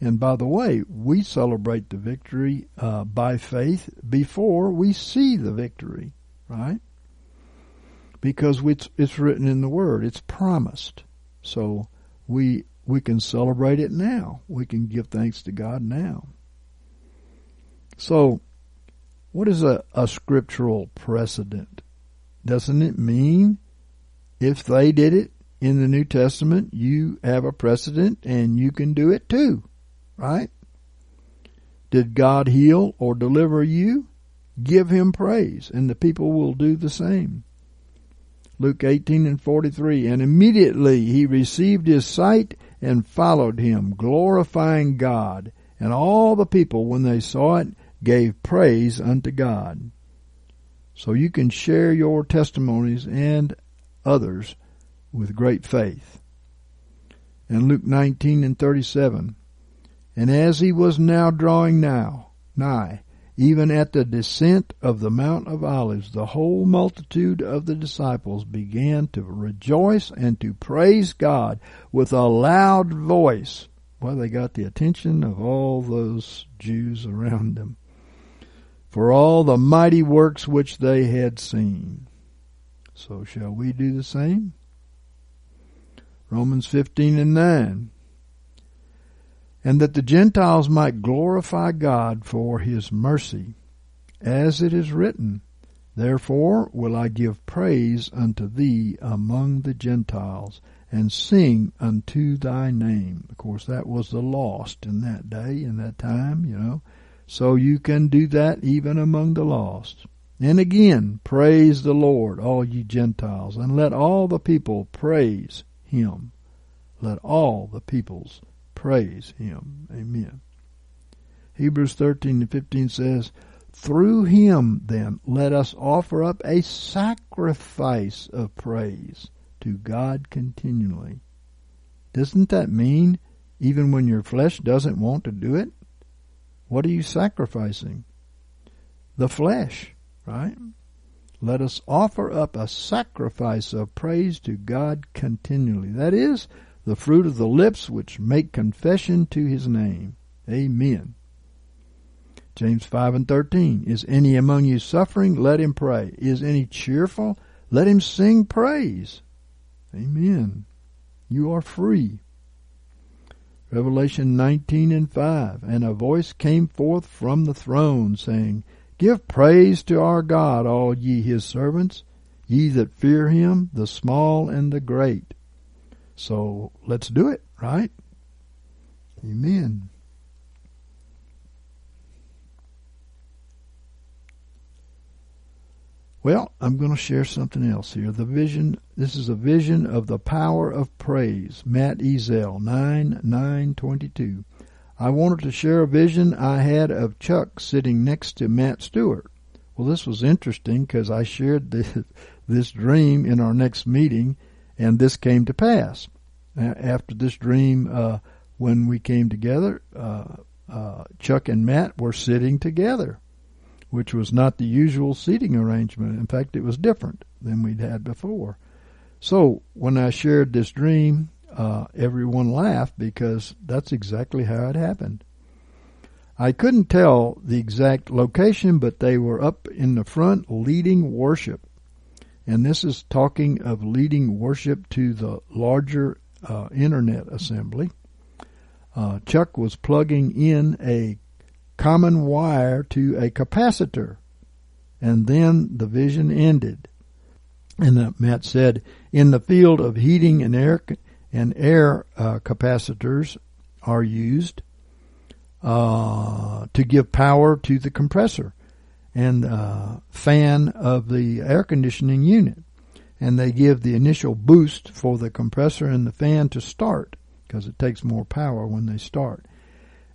And by the way, we celebrate the victory uh, by faith before we see the victory, right? Because it's, it's written in the Word, it's promised. So we we can celebrate it now. We can give thanks to God now. So, what is a, a scriptural precedent? Doesn't it mean if they did it in the New Testament, you have a precedent and you can do it too? right? Did God heal or deliver you? Give him praise, and the people will do the same. Luke 18 and 43, and immediately he received his sight and followed him, glorifying God. And all the people, when they saw it, gave praise unto God. So you can share your testimonies and others with great faith. And Luke 19 and 37, and as he was now drawing now, nigh, even at the descent of the Mount of Olives, the whole multitude of the disciples began to rejoice and to praise God with a loud voice. Well, they got the attention of all those Jews around them for all the mighty works which they had seen. So shall we do the same? Romans 15 and 9 and that the Gentiles might glorify God for his mercy, as it is written, Therefore will I give praise unto thee among the Gentiles, and sing unto thy name. Of course, that was the lost in that day, in that time, you know. So you can do that even among the lost. And again, praise the Lord, all ye Gentiles, and let all the people praise him. Let all the peoples praise him. Amen. Hebrews 13 and 15 says, Through him then let us offer up a sacrifice of praise to God continually. Doesn't that mean even when your flesh doesn't want to do it? What are you sacrificing? The flesh, right? Let us offer up a sacrifice of praise to God continually. That is, the fruit of the lips which make confession to his name. Amen. James 5 and 13. Is any among you suffering? Let him pray. Is any cheerful? Let him sing praise. Amen. You are free. Revelation 19 and 5. And a voice came forth from the throne, saying, Give praise to our God, all ye his servants, ye that fear him, the small and the great. So let's do it, right? Amen. Well, I'm going to share something else here. The vision, this is a vision of the power of praise. Matt Ezel, 9, 9, 22. I wanted to share a vision I had of Chuck sitting next to Matt Stewart. Well, this was interesting because I shared this, this dream in our next meeting and this came to pass. After this dream, uh, when we came together, uh, uh, Chuck and Matt were sitting together, which was not the usual seating arrangement. In fact, it was different than we'd had before. So when I shared this dream, uh, everyone laughed because that's exactly how it happened. I couldn't tell the exact location, but they were up in the front leading worship. And this is talking of leading worship to the larger uh, internet assembly. Uh, Chuck was plugging in a common wire to a capacitor, and then the vision ended. And uh, Matt said, in the field of heating and air and air uh, capacitors are used uh, to give power to the compressor and uh, fan of the air conditioning unit. And they give the initial boost for the compressor and the fan to start because it takes more power when they start.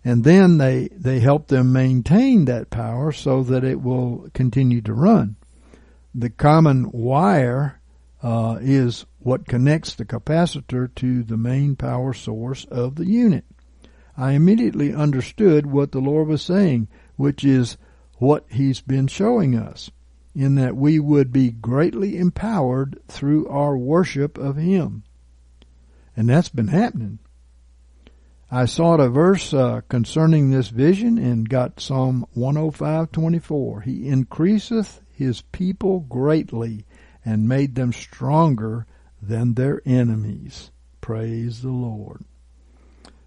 And then they, they help them maintain that power so that it will continue to run. the common wire uh, is what connects the capacitor to the main power source of the unit. I immediately understood what the Lord was saying, which is what He's been showing us, in that we would be greatly empowered through our worship of Him. And that's been happening. I sought a verse uh, concerning this vision and got Psalm 105:24. He increaseth his people greatly and made them stronger than their enemies. Praise the Lord.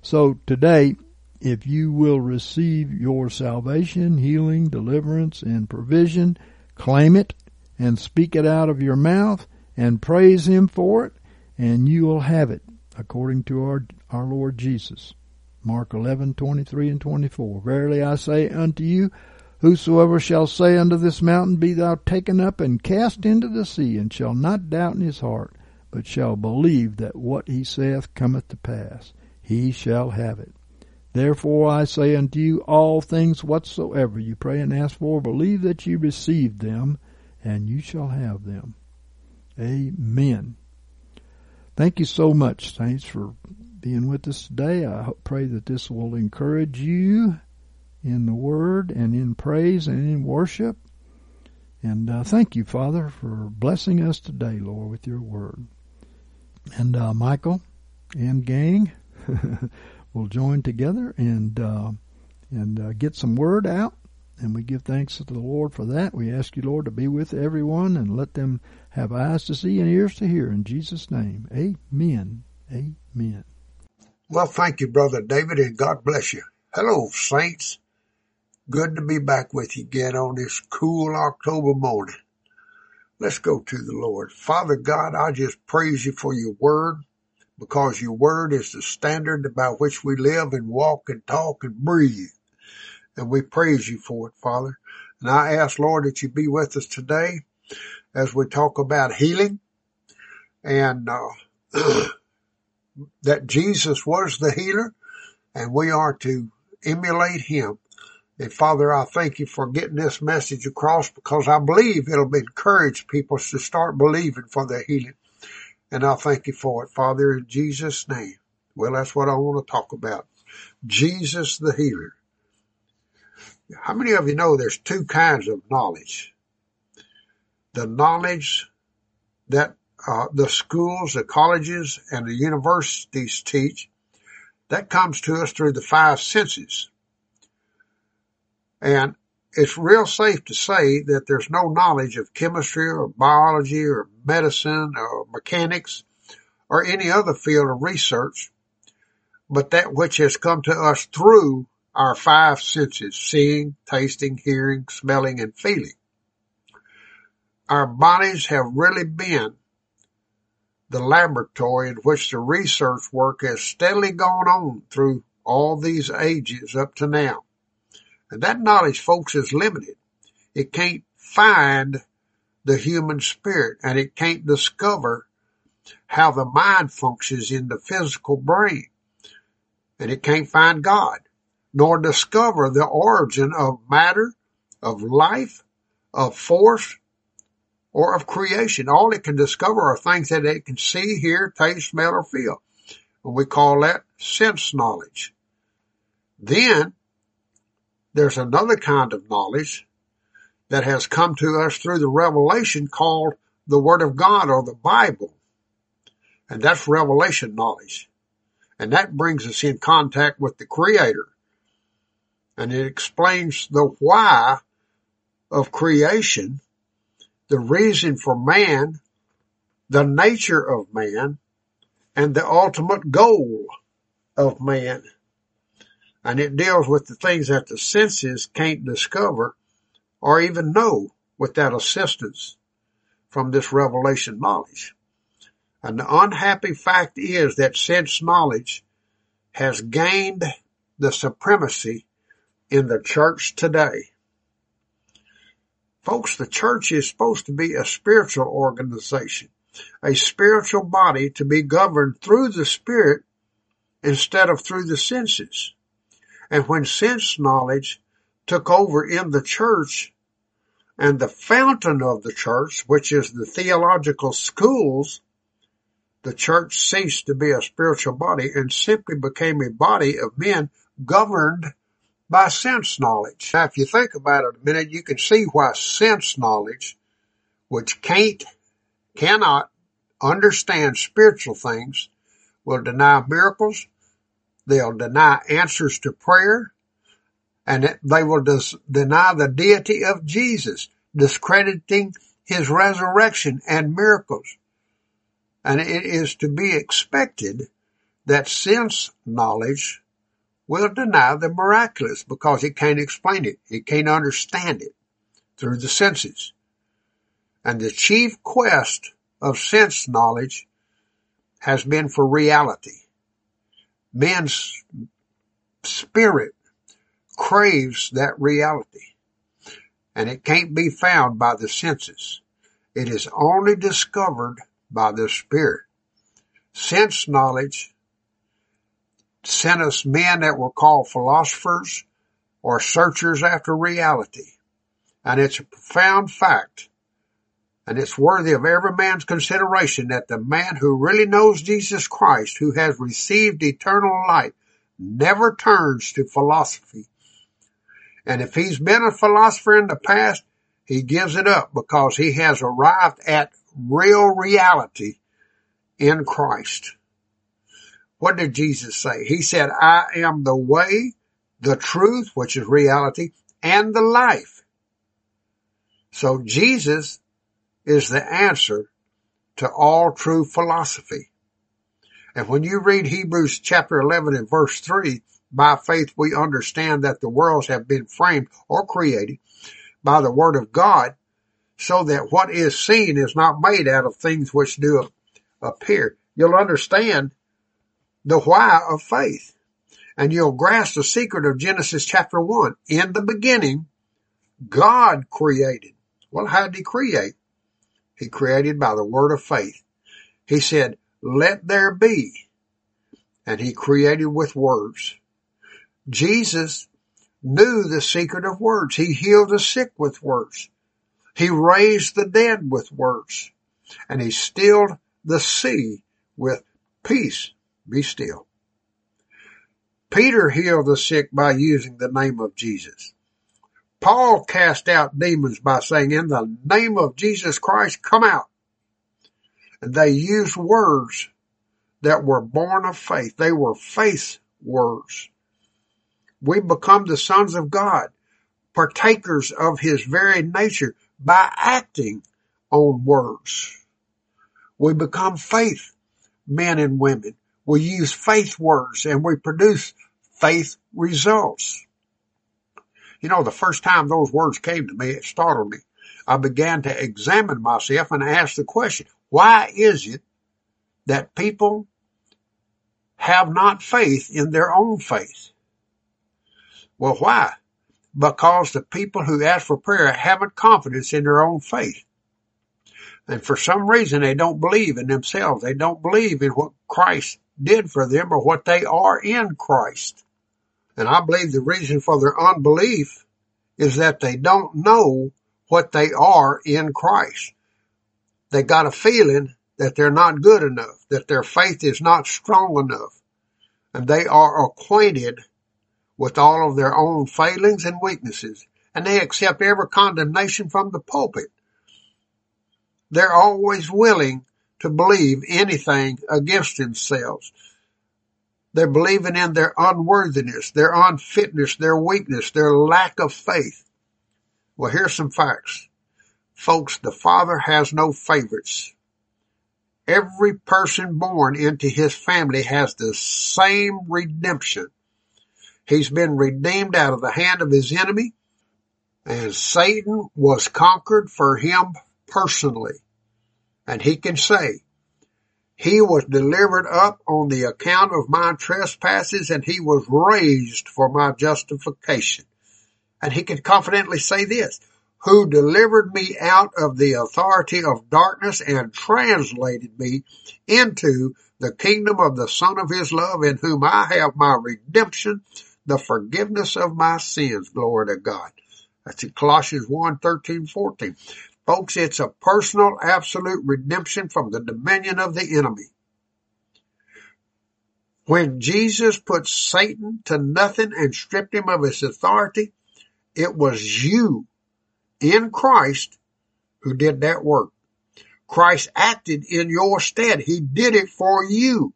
So today, if you will receive your salvation, healing, deliverance, and provision, claim it and speak it out of your mouth and praise Him for it, and you will have it according to our, our Lord Jesus. Mark 11, 23 and 24. Verily I say unto you, whosoever shall say unto this mountain, Be thou taken up and cast into the sea, and shall not doubt in his heart, but shall believe that what he saith cometh to pass, he shall have it. Therefore I say unto you, all things whatsoever you pray and ask for, believe that you receive them, and you shall have them. Amen. Thank you so much, saints, for being with us today. I pray that this will encourage you in the Word and in praise and in worship. And uh, thank you, Father, for blessing us today, Lord, with your Word. And uh, Michael and gang will join together and uh, and uh, get some Word out and we give thanks to the Lord for that. We ask you, Lord, to be with everyone and let them have eyes to see and ears to hear. In Jesus' name, amen. Amen. Well, thank you, Brother David, and God bless you. Hello, saints. Good to be back with you again on this cool October morning. Let's go to the Lord. Father God, I just praise you for your word because your word is the standard by which we live and walk and talk and breathe. And we praise you for it, Father. And I ask, Lord, that you be with us today as we talk about healing and uh, that Jesus was the healer and we are to emulate him. And Father, I thank you for getting this message across because I believe it'll encourage people to start believing for their healing. And I thank you for it, Father, in Jesus' name. Well, that's what I want to talk about. Jesus the healer. How many of you know there's two kinds of knowledge? The knowledge that uh, the schools, the colleges, and the universities teach, that comes to us through the five senses. And it's real safe to say that there's no knowledge of chemistry or biology or medicine or mechanics or any other field of research, but that which has come to us through our five senses, seeing, tasting, hearing, smelling, and feeling. Our bodies have really been the laboratory in which the research work has steadily gone on through all these ages up to now. And that knowledge, folks, is limited. It can't find the human spirit and it can't discover how the mind functions in the physical brain. And it can't find God nor discover the origin of matter, of life, of force, or of creation. All it can discover are things that it can see, hear, taste, smell, or feel. And we call that sense knowledge. Then there's another kind of knowledge that has come to us through the revelation called the Word of God or the Bible. And that's revelation knowledge. And that brings us in contact with the Creator and it explains the why of creation, the reason for man, the nature of man, and the ultimate goal of man. And it deals with the things that the senses can't discover or even know without assistance from this revelation knowledge. And the unhappy fact is that sense knowledge has gained the supremacy in the church today. Folks, the church is supposed to be a spiritual organization, a spiritual body to be governed through the spirit instead of through the senses. And when sense knowledge took over in the church, And the fountain of the church, which is the theological schools, the church ceased to be a spiritual body and simply became a body of men governed by sense knowledge. Now, if you think about it a minute, you can see why sense knowledge, which can't, cannot understand spiritual things, will deny miracles, they'll deny answers to prayer, and they will deny the deity of Jesus, discrediting his resurrection and miracles. And it is to be expected that sense knowledge will deny the miraculous because it can't explain it. It can't understand it through the senses. And the chief quest of sense knowledge has been for reality. Man's spirit craves that reality and it can't be found by the senses. It is only discovered by the Spirit. Sense knowledge sent us men that were called philosophers or searchers after reality. And it's a profound fact. And it's worthy of every man's consideration that the man who really knows Jesus Christ, who has received eternal life, never turns to philosophy. And if he's been a philosopher in the past, he gives it up because he has arrived at real reality in Christ. What did Jesus say? He said, I am the way, the truth, which is reality, and the life. So Jesus is the answer to all true philosophy. And when you read Hebrews chapter 11 and verse 3, by faith we understand that the worlds have been framed or created by the word of God so that what is seen is not made out of things which do appear. You'll understand the why of faith and you'll grasp the secret of Genesis chapter one. In the beginning, God created. Well, how did he create? He created by the word of faith. He said, let there be. And he created with words. Jesus knew the secret of words. He healed the sick with words. He raised the dead with words. And he stilled the sea with peace. Be still. Peter healed the sick by using the name of Jesus. Paul cast out demons by saying, in the name of Jesus Christ, come out. And they used words that were born of faith. They were faith words. We become the sons of God, partakers of his very nature by acting on words. We become faith men and women. We use faith words and we produce faith results. You know, the first time those words came to me, it startled me. I began to examine myself and ask the question, why is it that people have not faith in their own faith? Well, why? Because the people who ask for prayer haven't confidence in their own faith. And for some reason they don't believe in themselves. They don't believe in what Christ did for them or what they are in Christ. And I believe the reason for their unbelief is that they don't know what they are in Christ. They got a feeling that they're not good enough, that their faith is not strong enough, and they are acquainted with all of their own failings and weaknesses, and they accept every condemnation from the pulpit. They're always willing to believe anything against themselves. They're believing in their unworthiness, their unfitness, their weakness, their lack of faith. Well, here's some facts. Folks, the Father has no favorites. Every person born into his family has the same redemption. He's been redeemed out of the hand of his enemy and Satan was conquered for him personally. And he can say, he was delivered up on the account of my trespasses and he was raised for my justification. And he can confidently say this, who delivered me out of the authority of darkness and translated me into the kingdom of the son of his love in whom I have my redemption, the forgiveness of my sins. Glory to God. That's in Colossians 1, 13, 14. Folks, it's a personal, absolute redemption from the dominion of the enemy. When Jesus put Satan to nothing and stripped him of his authority, it was you in Christ who did that work. Christ acted in your stead. He did it for you.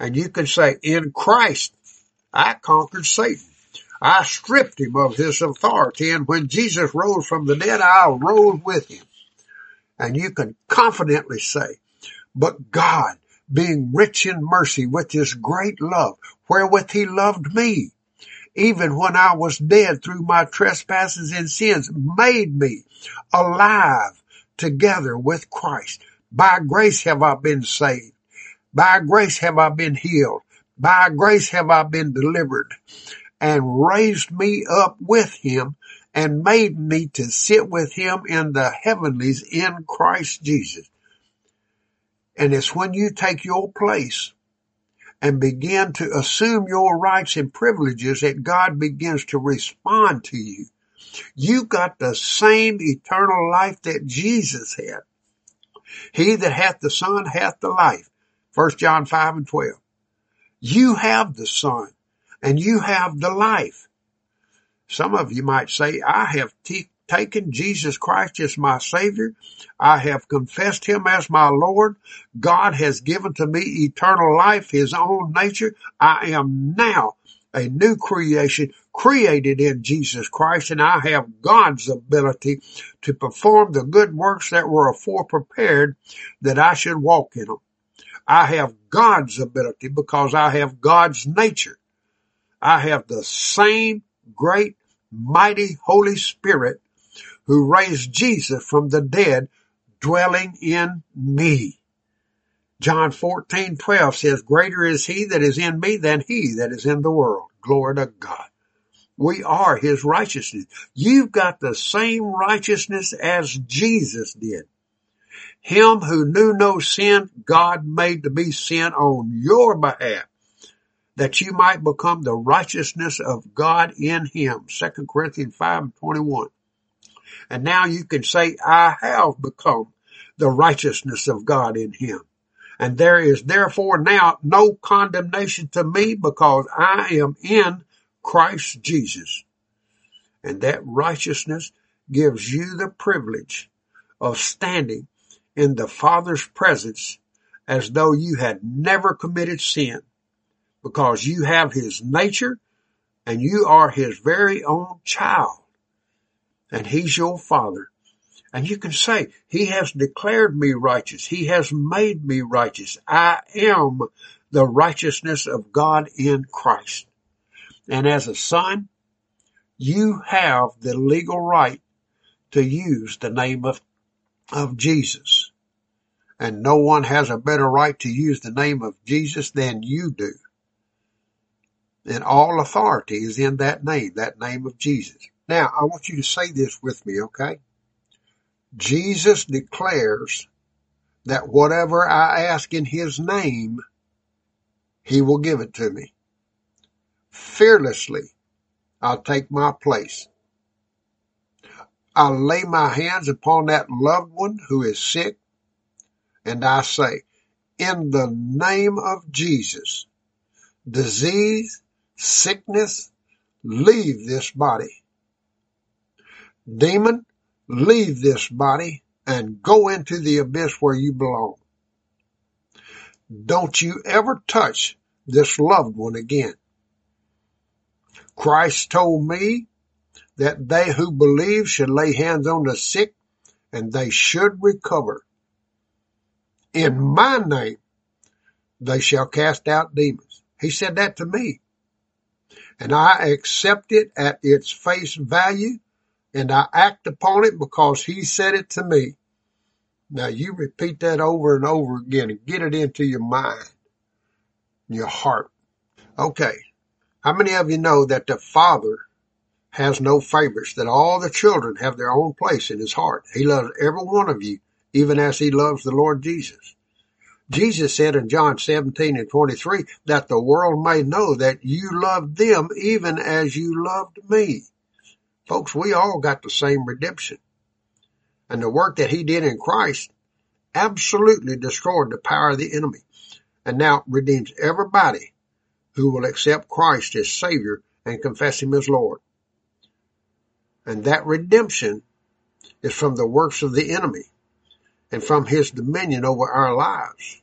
And you can say, in Christ, I conquered Satan. I stripped him of his authority. And when Jesus rose from the dead, I rose with him. And you can confidently say, but God, being rich in mercy with his great love, wherewith he loved me, even when I was dead through my trespasses and sins, made me alive together with Christ. By grace have I been saved. By grace have I been healed. By grace have I been delivered and raised me up with him and made me to sit with him in the heavenlies in Christ Jesus. And it's when you take your place and begin to assume your rights and privileges that God begins to respond to you. You got the same eternal life that Jesus had. He that hath the Son hath the life. 1 John 5 and 12. You have the Son and you have the life. Some of you might say, I have t- taken Jesus Christ as my Savior. I have confessed Him as my Lord. God has given to me eternal life, His own nature. I am now a new creation created in Jesus Christ and I have God's ability to perform the good works that were afore prepared that I should walk in them. I have God's ability because I have God's nature. I have the same great, mighty Holy Spirit who raised Jesus from the dead dwelling in me. John 14, 12 says, greater is he that is in me than he that is in the world. Glory to God. We are his righteousness. You've got the same righteousness as Jesus did. Him who knew no sin, God made to be sin on your behalf that you might become the righteousness of God in him. 2 Corinthians 5 and 21. And now you can say, I have become the righteousness of God in him. And there is therefore now no condemnation to me because I am in Christ Jesus. And that righteousness gives you the privilege of standing in the Father's presence as though you had never committed sin because you have his nature and you are his very own child and he's your father. And you can say, he has declared me righteous. He has made me righteous. I am the righteousness of God in Christ. And as a son, you have the legal right to use the name of, of Jesus. And no one has a better right to use the name of Jesus than you do. And all authority is in that name, that name of Jesus. Now, I want you to say this with me, okay? Jesus declares that whatever I ask in his name, he will give it to me. Fearlessly, I'll take my place. I'll lay my hands upon that loved one who is sick and I say, in the name of Jesus, disease, sickness, leave this body. Demon, leave this body and go into the abyss where you belong. Don't you ever touch this loved one again. Christ told me that they who believe should lay hands on the sick and they should recover. In my name, they shall cast out demons. He said that to me and I accept it at its face value and I act upon it because he said it to me. Now you repeat that over and over again and get it into your mind, your heart. Okay. How many of you know that the father has no favorites, that all the children have their own place in his heart? He loves every one of you, even as he loves the Lord Jesus. Jesus said in John 17 and 23 that the world may know that you loved them even as you loved me. Folks, we all got the same redemption. And the work that he did in Christ absolutely destroyed the power of the enemy and now redeems everybody who will accept Christ as Savior and confess Him as Lord. And that redemption is from the works of the enemy and from His dominion over our lives.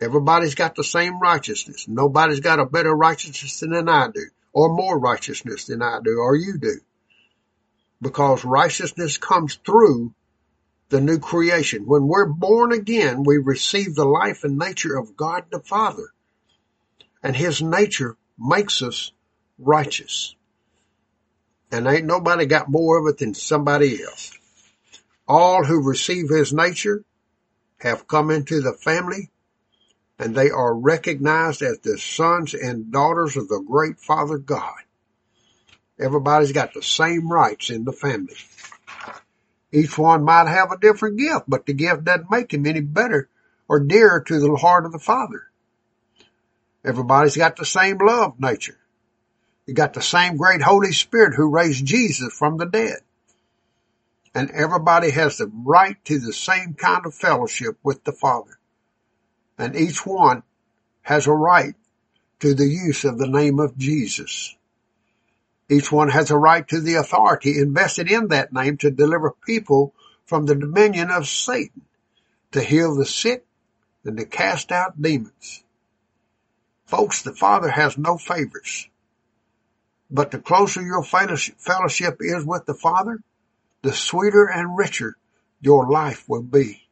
Everybody's got the same righteousness. Nobody's got a better righteousness than I do, or more righteousness than I do, or you do. Because righteousness comes through the new creation. When we're born again, we receive the life and nature of God the Father. And His nature makes us righteous. And ain't nobody got more of it than somebody else. All who receive His nature have come into the family and they are recognized as the sons and daughters of the great Father God. Everybody's got the same rights in the family. Each one might have a different gift, but the gift doesn't make him any better or dearer to the heart of the Father. Everybody's got the same love nature. You got the same great Holy Spirit who raised Jesus from the dead. And everybody has the right to the same kind of fellowship with the Father and each one has a right to the use of the name of Jesus. Each one has a right to the authority invested in that name to deliver people from the dominion of Satan, to heal the sick, and to cast out demons. Folks, the Father has no favorites. But the closer your fellowship is with the Father, the sweeter and richer your life will be.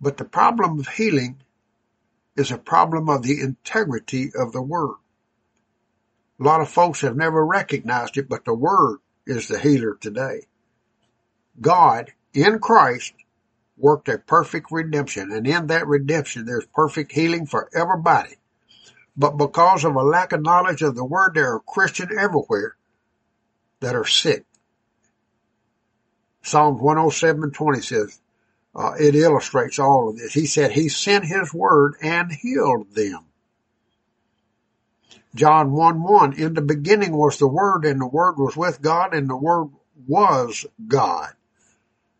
But the problem of healing is a problem of the integrity of the word. A lot of folks have never recognized it, but the word is the healer today. God in Christ worked a perfect redemption and in that redemption there's perfect healing for everybody. But because of a lack of knowledge of the word, there are Christians everywhere that are sick. Psalms 107 20 says, uh, it illustrates all of this. He said he sent his word and healed them. John 1 1, in the beginning was the Word, and the Word was with God, and the Word was God.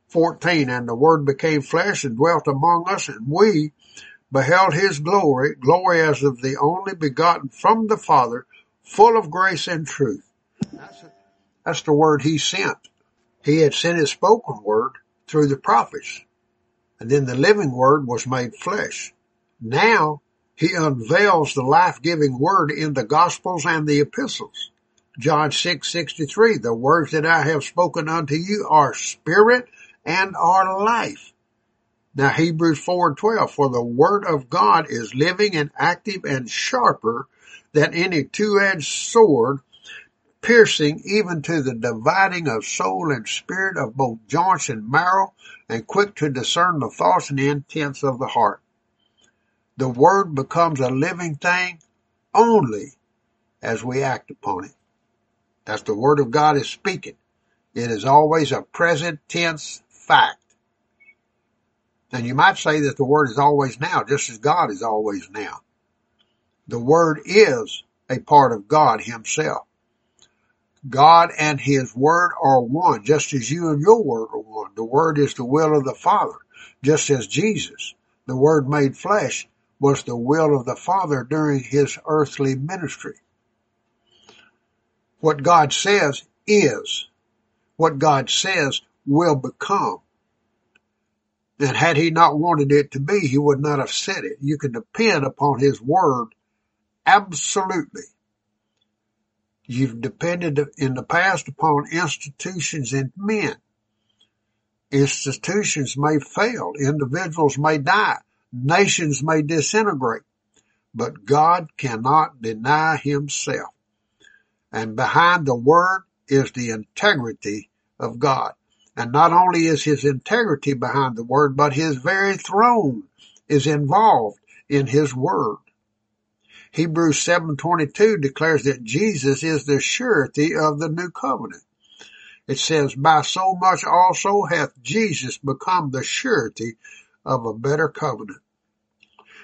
14, and the Word became flesh and dwelt among us, and we beheld his glory, glory as of the only begotten from the Father, full of grace and truth. That's, that's the word he sent. He had sent his spoken word through the prophets. And then the living word was made flesh. Now he unveils the life-giving word in the gospels and the epistles. John 6:63 The words that I have spoken unto you are spirit and are life. Now Hebrews 4:12 For the word of God is living and active and sharper than any two-edged sword piercing even to the dividing of soul and spirit of both joints and marrow and quick to discern the thoughts and intents of the heart. The word becomes a living thing only as we act upon it. As the word of God is speaking. It is always a present tense fact. And you might say that the word is always now, just as God is always now. The word is a part of God himself. God and his word are one, just as you and your word are one. The word is the will of the Father, just as Jesus, the word made flesh, was the will of the Father during his earthly ministry. What God says is. What God says will become. And had he not wanted it to be, he would not have said it. You can depend upon his word absolutely. You've depended in the past upon institutions and men. Institutions may fail. Individuals may die. Nations may disintegrate. But God cannot deny himself. And behind the word is the integrity of God. And not only is his integrity behind the word, but his very throne is involved in his word. Hebrews 7:22 declares that Jesus is the surety of the new covenant. It says, by so much also hath Jesus become the surety of a better covenant.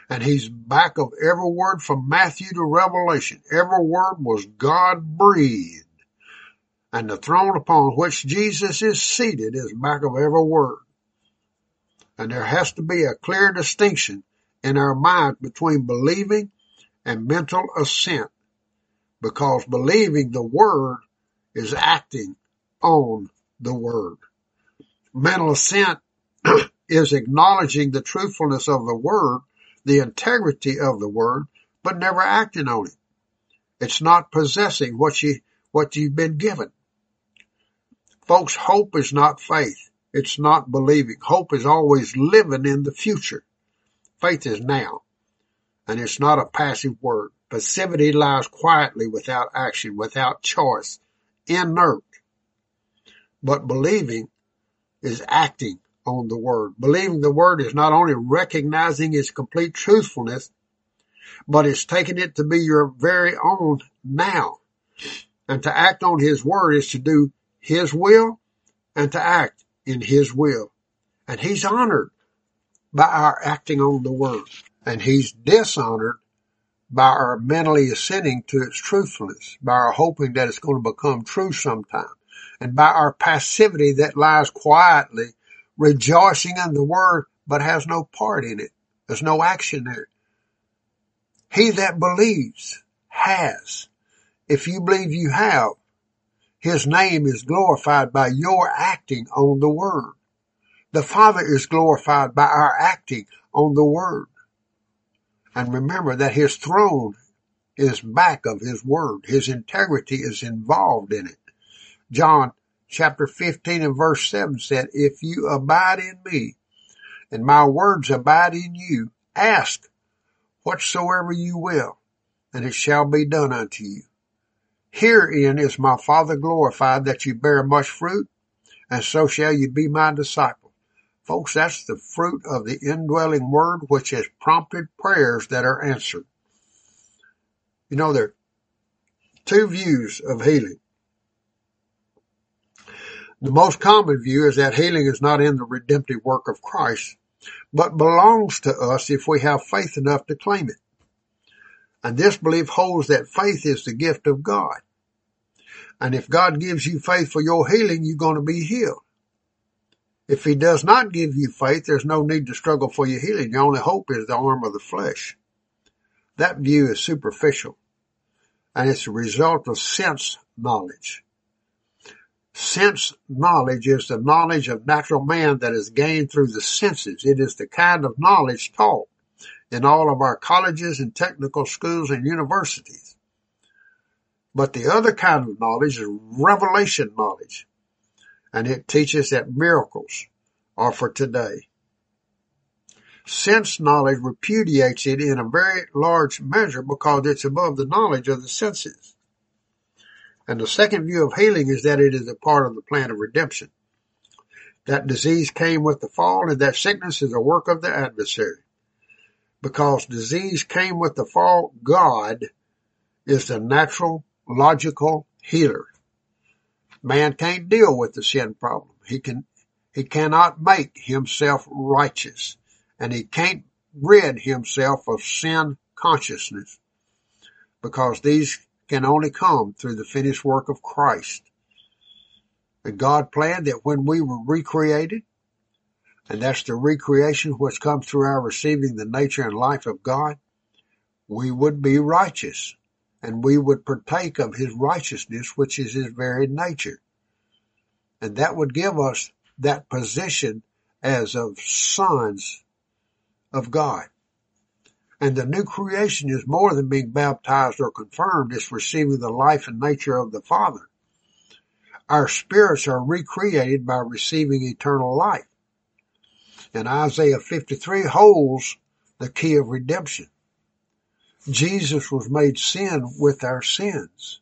And he's back of every word from Matthew to Revelation. Every word was God breathed. And the throne upon which Jesus is seated is back of every word. And there has to be a clear distinction in our mind between believing and mental assent because believing the word is acting on the word. Mental assent is acknowledging the truthfulness of the word, the integrity of the word, but never acting on it. It's not possessing what you, what you've been given. Folks, hope is not faith. It's not believing. Hope is always living in the future. Faith is now. And it's not a passive word. Passivity lies quietly without action, without choice, inert. But believing is acting on the word. Believing the word is not only recognizing its complete truthfulness, but it's taking it to be your very own now. And to act on his word is to do his will and to act in his will. And he's honored by our acting on the word. And he's dishonored by our mentally assenting to its truthfulness, by our hoping that it's going to become true sometime, and by our passivity that lies quietly rejoicing in the word but has no part in it. There's no action there. He that believes has. If you believe you have, his name is glorified by your acting on the word. The Father is glorified by our acting on the word. And remember that his throne is back of his word. His integrity is involved in it. John chapter 15 and verse 7 said, If you abide in me and my words abide in you, ask whatsoever you will, and it shall be done unto you. Herein is my Father glorified that you bear much fruit, and so shall you be my disciple. Folks, that's the fruit of the indwelling word which has prompted prayers that are answered. You know, there are two views of healing. The most common view is that healing is not in the redemptive work of Christ, but belongs to us if we have faith enough to claim it. And this belief holds that faith is the gift of God. And if God gives you faith for your healing, you're going to be healed. If he does not give you faith, there's no need to struggle for your healing. Your only hope is the arm of the flesh. That view is superficial and it's a result of sense knowledge. Sense knowledge is the knowledge of natural man that is gained through the senses. It is the kind of knowledge taught in all of our colleges and technical schools and universities. But the other kind of knowledge is revelation knowledge. And it teaches that miracles are for today. Sense knowledge repudiates it in a very large measure because it's above the knowledge of the senses. And the second view of healing is that it is a part of the plan of redemption. That disease came with the fall and that sickness is a work of the adversary. Because disease came with the fall, God is the natural, logical healer. Man can't deal with the sin problem. He can, he cannot make himself righteous and he can't rid himself of sin consciousness because these can only come through the finished work of Christ. And God planned that when we were recreated, and that's the recreation which comes through our receiving the nature and life of God, we would be righteous and we would partake of his righteousness, which is his very nature. And that would give us that position as of sons of God. And the new creation is more than being baptized or confirmed. It's receiving the life and nature of the Father. Our spirits are recreated by receiving eternal life. And Isaiah 53 holds the key of redemption. Jesus was made sin with our sins.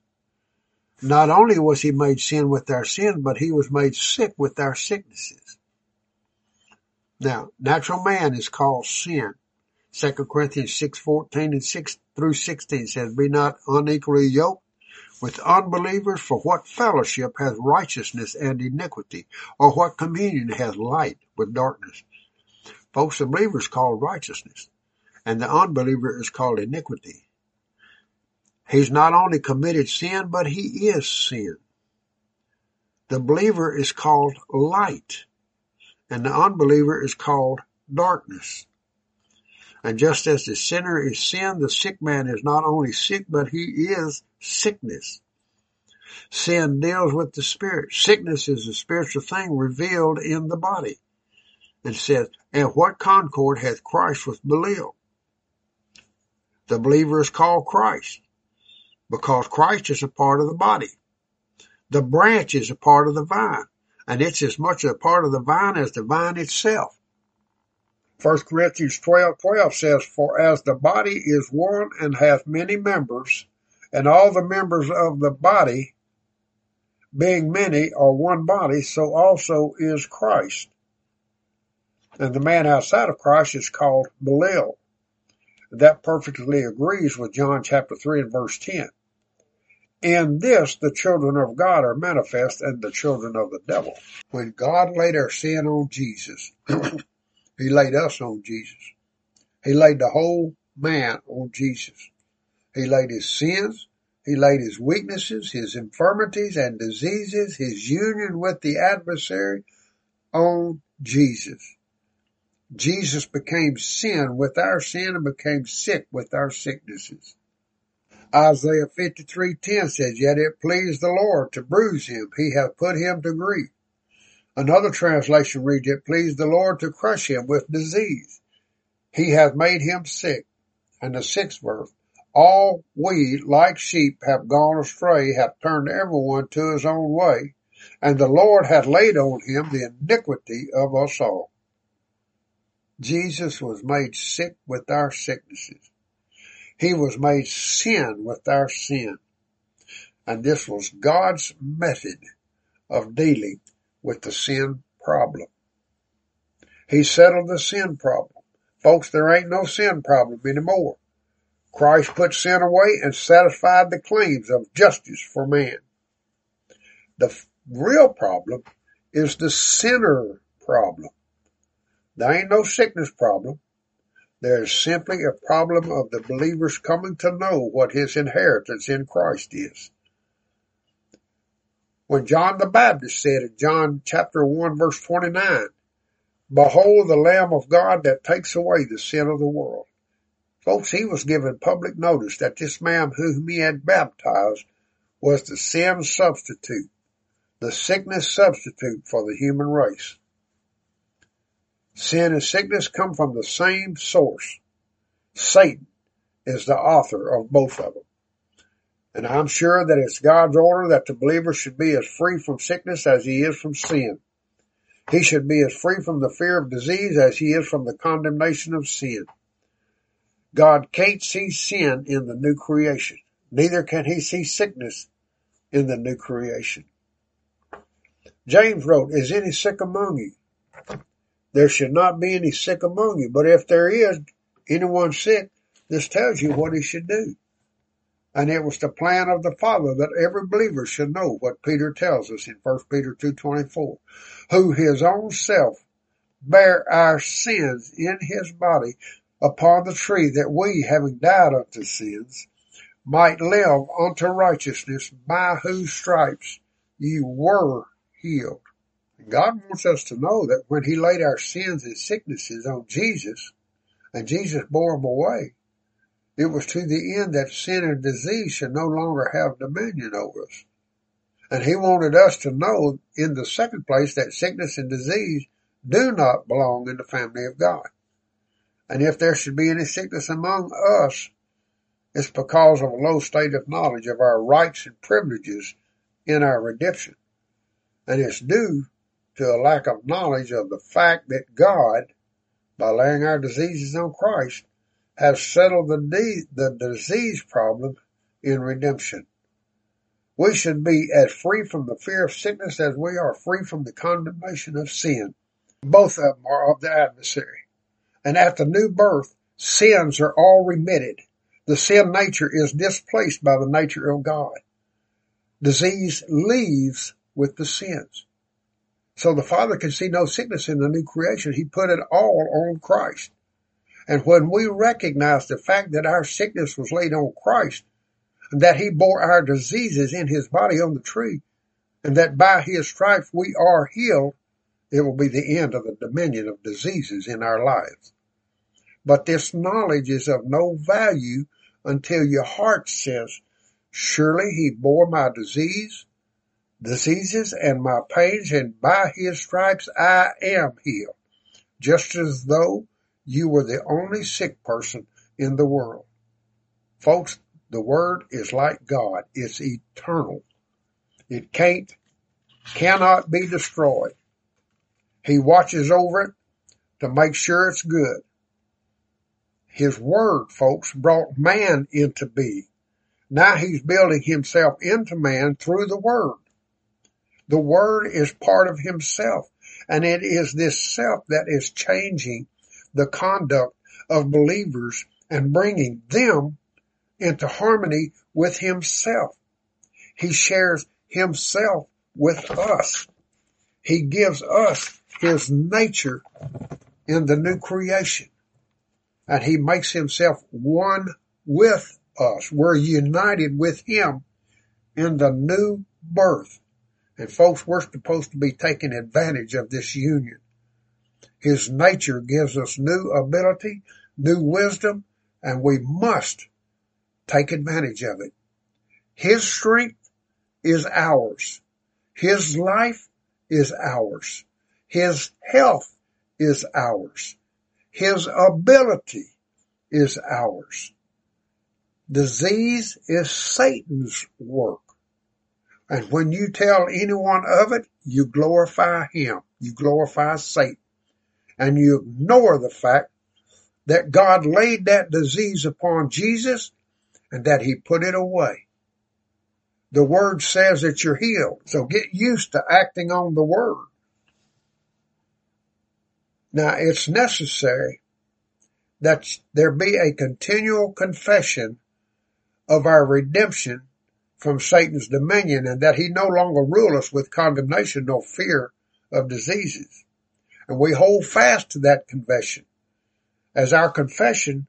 Not only was he made sin with our sin, but he was made sick with our sicknesses. Now, natural man is called sin. 2 Corinthians 6:14 and 6 through 16 says, Be not unequally yoked with unbelievers, for what fellowship has righteousness and iniquity, or what communion has light with darkness? Folks, the believer is called righteousness, and the unbeliever is called iniquity. He's not only committed sin, but he is sin. The believer is called light, and the unbeliever is called darkness. And just as the sinner is sin, the sick man is not only sick, but he is sickness. Sin deals with the spirit. Sickness is a spiritual thing revealed in the body. It says, and what concord hath Christ with Belial? The believer is called Christ because Christ is a part of the body. The branch is a part of the vine and it's as much a part of the vine as the vine itself. 1 Corinthians 12, 12 says, For as the body is one and hath many members, and all the members of the body, being many, are one body, so also is Christ. And the man outside of Christ is called Belial. That perfectly agrees with John chapter 3 and verse 10. In this, the children of God are manifest and the children of the devil. When God laid our sin on Jesus, He laid us on Jesus. He laid the whole man on Jesus. He laid his sins. He laid his weaknesses, his infirmities and diseases, his union with the adversary on Jesus. Jesus became sin with our sin and became sick with our sicknesses. Isaiah 53:10 says, Yet it pleased the Lord to bruise him. He hath put him to grief. Another translation reads, It pleased the Lord to crush him with disease. He hath made him sick. And the sixth verse, All we, like sheep, have gone astray, have turned everyone to his own way, and the Lord hath laid on him the iniquity of us all. Jesus was made sick with our sicknesses. He was made sin with our sin. And this was God's method of dealing with the sin problem. He settled the sin problem. Folks, there ain't no sin problem anymore. Christ put sin away and satisfied the claims of justice for man. The real problem is the sinner problem. There ain't no sickness problem. There is simply a problem of the believer's coming to know what his inheritance in Christ is. When John the Baptist said in John chapter 1 verse 29, Behold the Lamb of God that takes away the sin of the world. Folks, he was given public notice that this man whom he had baptized was the sin substitute, the sickness substitute for the human race. Sin and sickness come from the same source. Satan is the author of both of them. And I'm sure that it's God's order that the believer should be as free from sickness as he is from sin. He should be as free from the fear of disease as he is from the condemnation of sin. God can't see sin in the new creation. Neither can he see sickness in the new creation. James wrote, Is any sick among you? There should not be any sick among you, but if there is anyone sick, this tells you what he should do. And it was the plan of the Father that every believer should know what Peter tells us in 1 Peter 2.24, who his own self bare our sins in his body upon the tree that we, having died unto sins, might live unto righteousness by whose stripes ye were healed. God wants us to know that when he laid our sins and sicknesses on Jesus, and Jesus bore them away, it was to the end that sin and disease should no longer have dominion over us. And he wanted us to know in the second place that sickness and disease do not belong in the family of God. And if there should be any sickness among us, it's because of a low state of knowledge of our rights and privileges in our redemption. And it's due to a lack of knowledge of the fact that God, by laying our diseases on Christ, has settled the, de- the disease problem in redemption. We should be as free from the fear of sickness as we are free from the condemnation of sin. Both of them are of the adversary. And at the new birth, sins are all remitted. The sin nature is displaced by the nature of God. Disease leaves with the sins. So the Father can see no sickness in the new creation. He put it all on Christ. And when we recognize the fact that our sickness was laid on Christ, and that he bore our diseases in his body on the tree, and that by his stripes we are healed, it will be the end of the dominion of diseases in our lives. But this knowledge is of no value until your heart says, surely he bore my disease, diseases and my pains, and by his stripes I am healed, just as though you were the only sick person in the world. Folks, the word is like God. It's eternal. It can't, cannot be destroyed. He watches over it to make sure it's good. His word, folks, brought man into being. Now he's building himself into man through the word. The word is part of himself and it is this self that is changing the conduct of believers and bringing them into harmony with himself. He shares himself with us. He gives us his nature in the new creation and he makes himself one with us. We're united with him in the new birth. And folks, we're supposed to be taking advantage of this union. His nature gives us new ability, new wisdom, and we must take advantage of it. His strength is ours. His life is ours. His health is ours. His ability is ours. Disease is Satan's work. And when you tell anyone of it, you glorify him. You glorify Satan. And you ignore the fact that God laid that disease upon Jesus and that he put it away. The word says that you're healed. So get used to acting on the word. Now it's necessary that there be a continual confession of our redemption from Satan's dominion and that he no longer rule us with condemnation nor fear of diseases. And we hold fast to that confession as our confession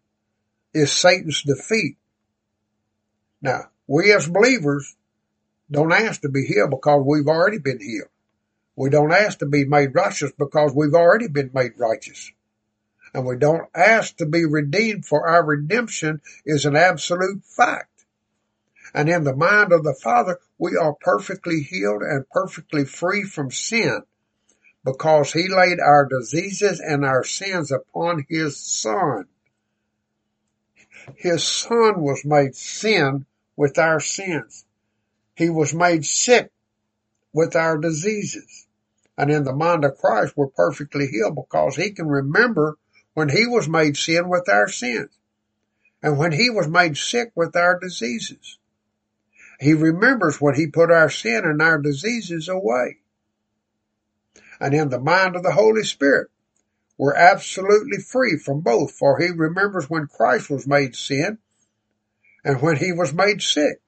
is Satan's defeat. Now, we as believers don't ask to be healed because we've already been healed. We don't ask to be made righteous because we've already been made righteous. And we don't ask to be redeemed for our redemption is an absolute fact. And in the mind of the Father, we are perfectly healed and perfectly free from sin because he laid our diseases and our sins upon his son. His son was made sin with our sins. He was made sick with our diseases. And in the mind of Christ, we're perfectly healed because he can remember when he was made sin with our sins and when he was made sick with our diseases. He remembers when he put our sin and our diseases away. And in the mind of the Holy Spirit, we're absolutely free from both, for he remembers when Christ was made sin and when he was made sick.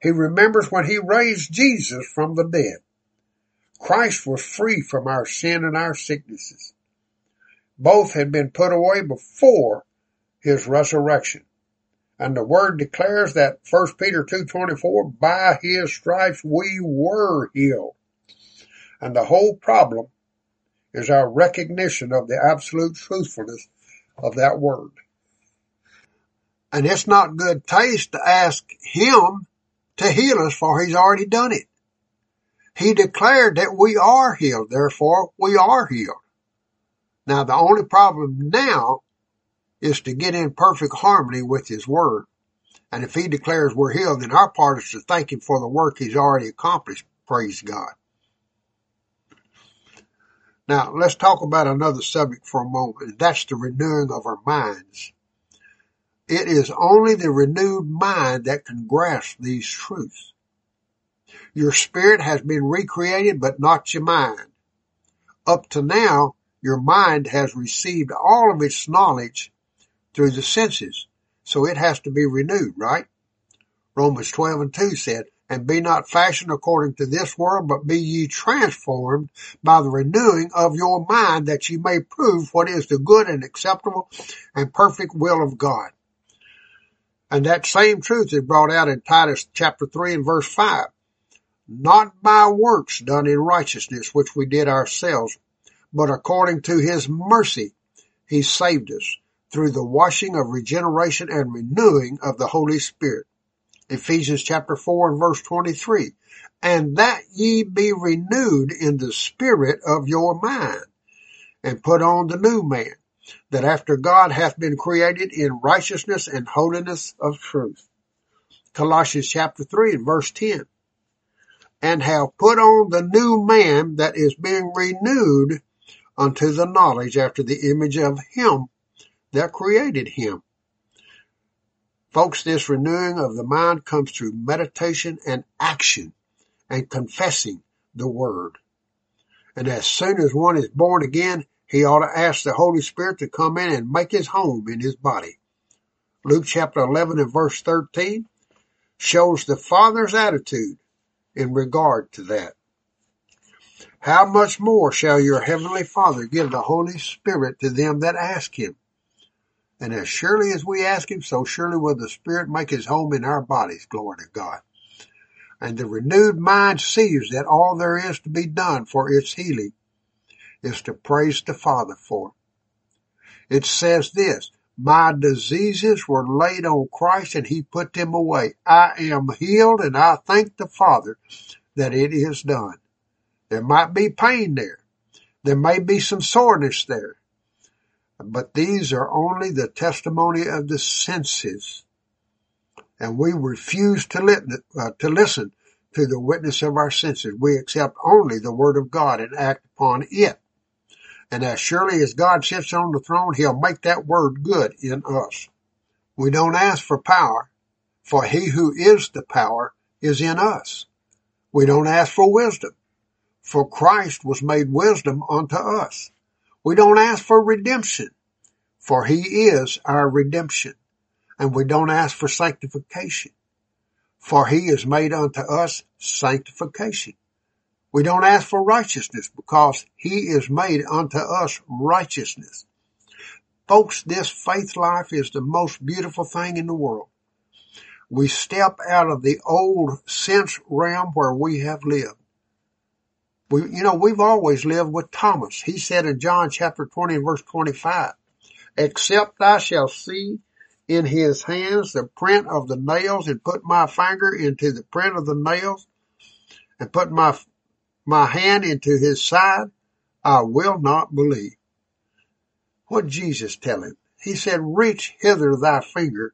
He remembers when he raised Jesus from the dead. Christ was free from our sin and our sicknesses. Both had been put away before his resurrection. And the word declares that 1 Peter 2.24, by his stripes we were healed. And the whole problem is our recognition of the absolute truthfulness of that word. And it's not good taste to ask him to heal us for he's already done it. He declared that we are healed, therefore we are healed. Now the only problem now is to get in perfect harmony with His Word. And if He declares we're healed, then our part is to thank Him for the work He's already accomplished. Praise God. Now let's talk about another subject for a moment, and that's the renewing of our minds. It is only the renewed mind that can grasp these truths. Your spirit has been recreated, but not your mind. Up to now, your mind has received all of its knowledge through the senses. So it has to be renewed, right? Romans 12 and 2 said, and be not fashioned according to this world, but be ye transformed by the renewing of your mind that ye may prove what is the good and acceptable and perfect will of God. And that same truth is brought out in Titus chapter 3 and verse 5. not by works done in righteousness, which we did ourselves, but according to his mercy, he saved us through the washing of regeneration and renewing of the Holy Spirit. Ephesians chapter 4 and verse 23. And that ye be renewed in the spirit of your mind and put on the new man that after God hath been created in righteousness and holiness of truth. Colossians chapter 3 and verse 10. And have put on the new man that is being renewed unto the knowledge after the image of him that created him. Folks, this renewing of the mind comes through meditation and action and confessing the word. And as soon as one is born again, he ought to ask the Holy Spirit to come in and make his home in his body. Luke chapter 11 and verse 13 shows the Father's attitude in regard to that. How much more shall your heavenly Father give the Holy Spirit to them that ask him? And as surely as we ask him, so surely will the Spirit make his home in our bodies. Glory to God. And the renewed mind sees that all there is to be done for its healing is to praise the Father for. It says this, my diseases were laid on Christ and he put them away. I am healed and I thank the Father that it is done. There might be pain there. There may be some soreness there. But these are only the testimony of the senses. And we refuse to, uh, to listen to the witness of our senses. We accept only the word of God and act upon it. And as surely as God sits on the throne, he'll make that word good in us. We don't ask for power, for he who is the power is in us. We don't ask for wisdom, for Christ was made wisdom unto us. We don't ask for redemption, for he is our redemption. And we don't ask for sanctification, for he is made unto us sanctification. We don't ask for righteousness because he is made unto us righteousness. Folks, this faith life is the most beautiful thing in the world. We step out of the old sense realm where we have lived. We, you know, we've always lived with Thomas. He said in John chapter 20 and verse 25, except I shall see in his hands the print of the nails and put my finger into the print of the nails and put my my hand into his side, I will not believe. What Jesus tell him? He said, reach hither thy finger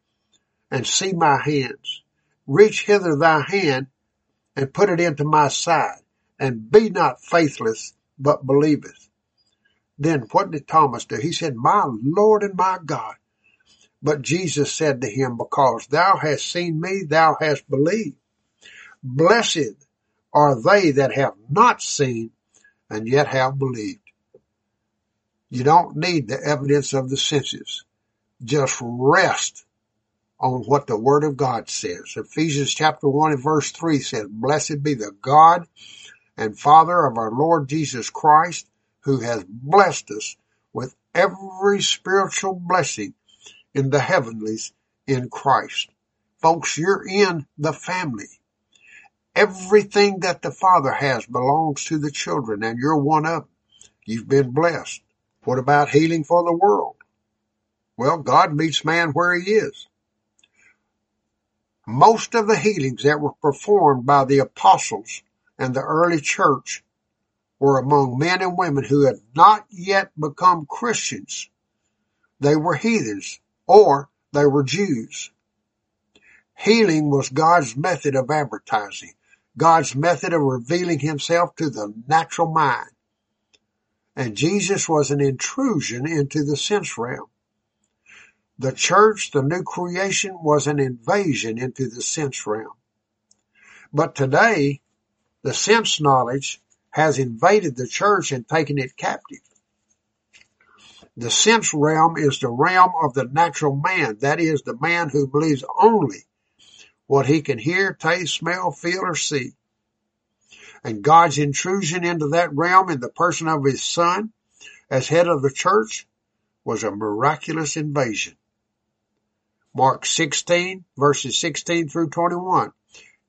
and see my hands. Reach hither thy hand and put it into my side and be not faithless, but believeth. Then what did Thomas do? He said, my Lord and my God. But Jesus said to him, because thou hast seen me, thou hast believed. Blessed are they that have not seen and yet have believed. You don't need the evidence of the senses. Just rest on what the word of God says. Ephesians chapter 1 and verse 3 says, Blessed be the God and Father of our Lord Jesus Christ, who has blessed us with every spiritual blessing in the heavenlies in Christ. Folks, you're in the family. Everything that the Father has belongs to the children and you're one of them. You've been blessed. What about healing for the world? Well, God meets man where he is. Most of the healings that were performed by the apostles and the early church were among men and women who had not yet become Christians. They were heathens or they were Jews. Healing was God's method of advertising. God's method of revealing himself to the natural mind. And Jesus was an intrusion into the sense realm. The church, the new creation, was an invasion into the sense realm. But today, the sense knowledge has invaded the church and taken it captive. The sense realm is the realm of the natural man. That is the man who believes only what he can hear, taste, smell, feel, or see. And God's intrusion into that realm in the person of his son as head of the church was a miraculous invasion. Mark 16 verses 16 through 21.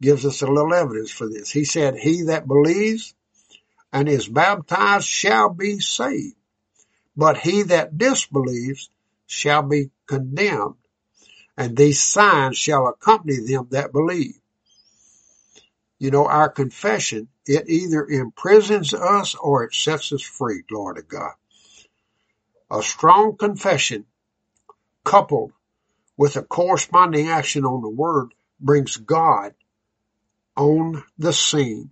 Gives us a little evidence for this. He said, he that believes and is baptized shall be saved, but he that disbelieves shall be condemned. And these signs shall accompany them that believe. You know, our confession, it either imprisons us or it sets us free, glory to God. A strong confession coupled with a corresponding action on the word brings God on the scene.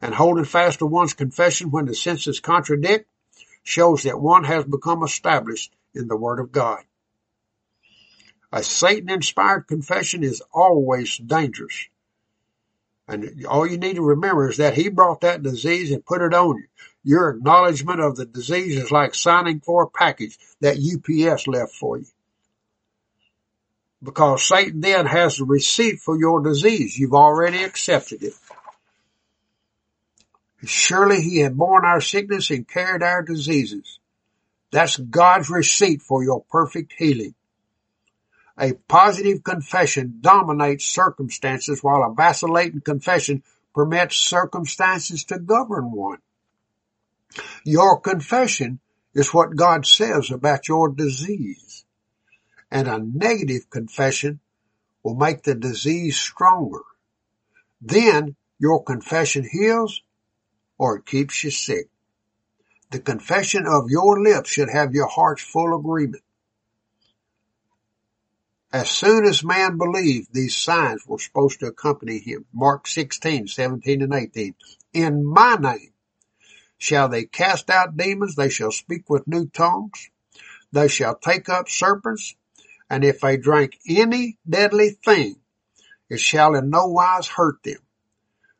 And holding fast to one's confession when the senses contradict shows that one has become established in the Word of God. A Satan inspired confession is always dangerous. And all you need to remember is that he brought that disease and put it on you. Your acknowledgement of the disease is like signing for a package that UPS left for you. Because Satan then has the receipt for your disease. You've already accepted it. Surely he had borne our sickness and carried our diseases. That's God's receipt for your perfect healing. A positive confession dominates circumstances while a vacillating confession permits circumstances to govern one. Your confession is what God says about your disease. And a negative confession will make the disease stronger. Then your confession heals or it keeps you sick. The confession of your lips should have your heart's full agreement. As soon as man believed, these signs were supposed to accompany him. Mark 16, 17 and 18. In my name shall they cast out demons, they shall speak with new tongues, they shall take up serpents, and if they drink any deadly thing, it shall in no wise hurt them.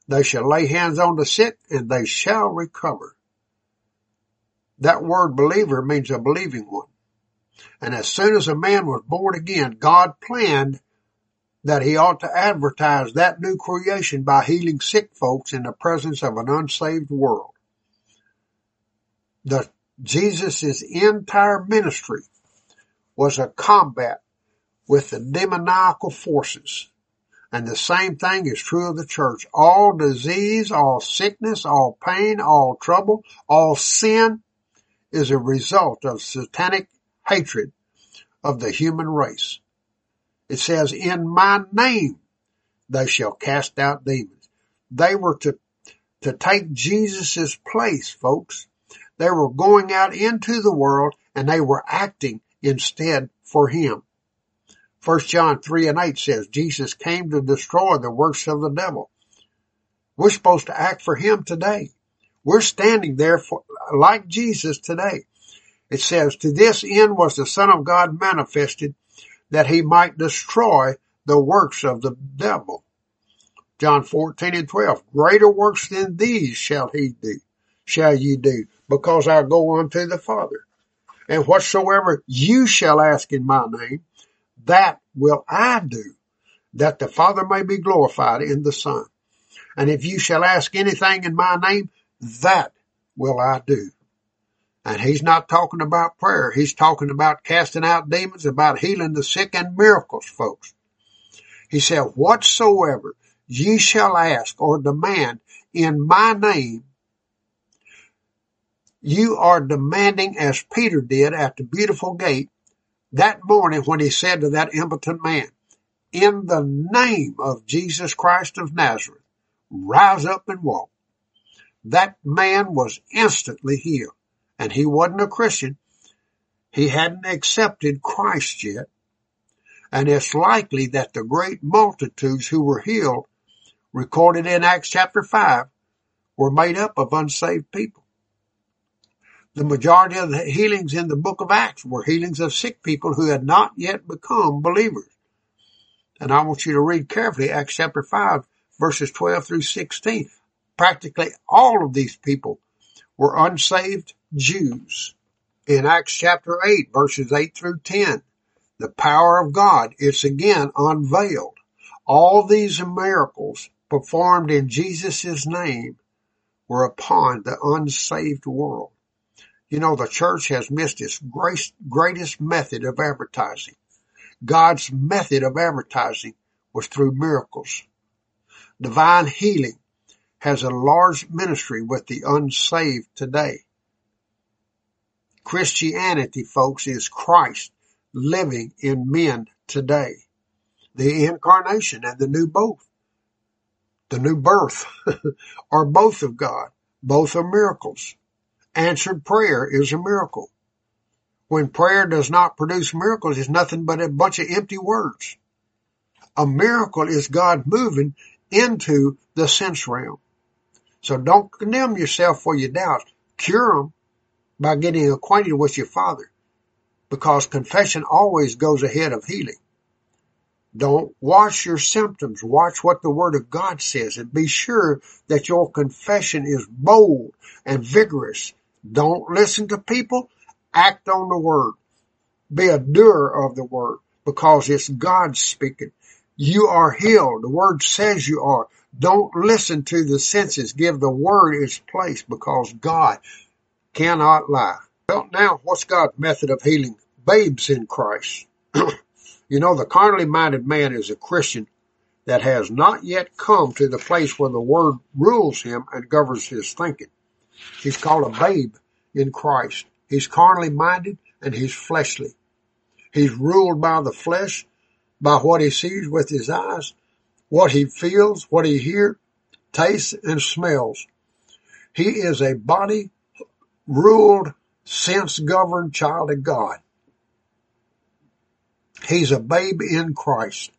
They shall lay hands on the sick, and they shall recover. That word believer means a believing one. And as soon as a man was born again, God planned that he ought to advertise that new creation by healing sick folks in the presence of an unsaved world. The Jesus' entire ministry was a combat with the demoniacal forces. And the same thing is true of the church. All disease, all sickness, all pain, all trouble, all sin is a result of satanic hatred of the human race. It says, in my name they shall cast out demons. They were to, to take Jesus' place, folks. They were going out into the world and they were acting instead for him. First John 3 and 8 says, Jesus came to destroy the works of the devil. We're supposed to act for him today. We're standing there for, like Jesus today. It says, to this end was the Son of God manifested that he might destroy the works of the devil. John 14 and 12, greater works than these shall he do, shall ye do, because I go unto the Father. And whatsoever you shall ask in my name, that will I do, that the Father may be glorified in the Son. And if you shall ask anything in my name, that will I do. And he's not talking about prayer. He's talking about casting out demons, about healing the sick and miracles, folks. He said, whatsoever ye shall ask or demand in my name, you are demanding as Peter did at the beautiful gate that morning when he said to that impotent man, in the name of Jesus Christ of Nazareth, rise up and walk. That man was instantly healed and he wasn't a Christian. He hadn't accepted Christ yet. And it's likely that the great multitudes who were healed, recorded in Acts chapter 5, were made up of unsaved people. The majority of the healings in the book of Acts were healings of sick people who had not yet become believers. And I want you to read carefully Acts chapter 5 verses 12 through 16. Practically all of these people were unsaved Jews. In Acts chapter 8 verses 8 through 10, the power of God, is again unveiled. All these miracles performed in Jesus' name were upon the unsaved world. You know, the church has missed its greatest method of advertising. God's method of advertising was through miracles. Divine healing has a large ministry with the unsaved today. Christianity, folks, is Christ living in men today. The incarnation and the new birth, the new birth are both of God. Both are miracles. Answered prayer is a miracle. When prayer does not produce miracles, it's nothing but a bunch of empty words. A miracle is God moving into the sense realm. So don't condemn yourself for your doubts. Cure them by getting acquainted with your Father because confession always goes ahead of healing. Don't watch your symptoms. Watch what the Word of God says and be sure that your confession is bold and vigorous. Don't listen to people. Act on the Word. Be a doer of the Word because it's God speaking. You are healed. The Word says you are. Don't listen to the senses. Give the Word its place because God cannot lie. Well, now, what's God's method of healing babes in Christ? you know, the carnally minded man is a Christian that has not yet come to the place where the Word rules him and governs his thinking. He's called a babe in Christ. He's carnally minded and he's fleshly. He's ruled by the flesh, by what he sees with his eyes, what he feels, what he hears, tastes, and smells. He is a body ruled, sense governed child of God. He's a babe in Christ.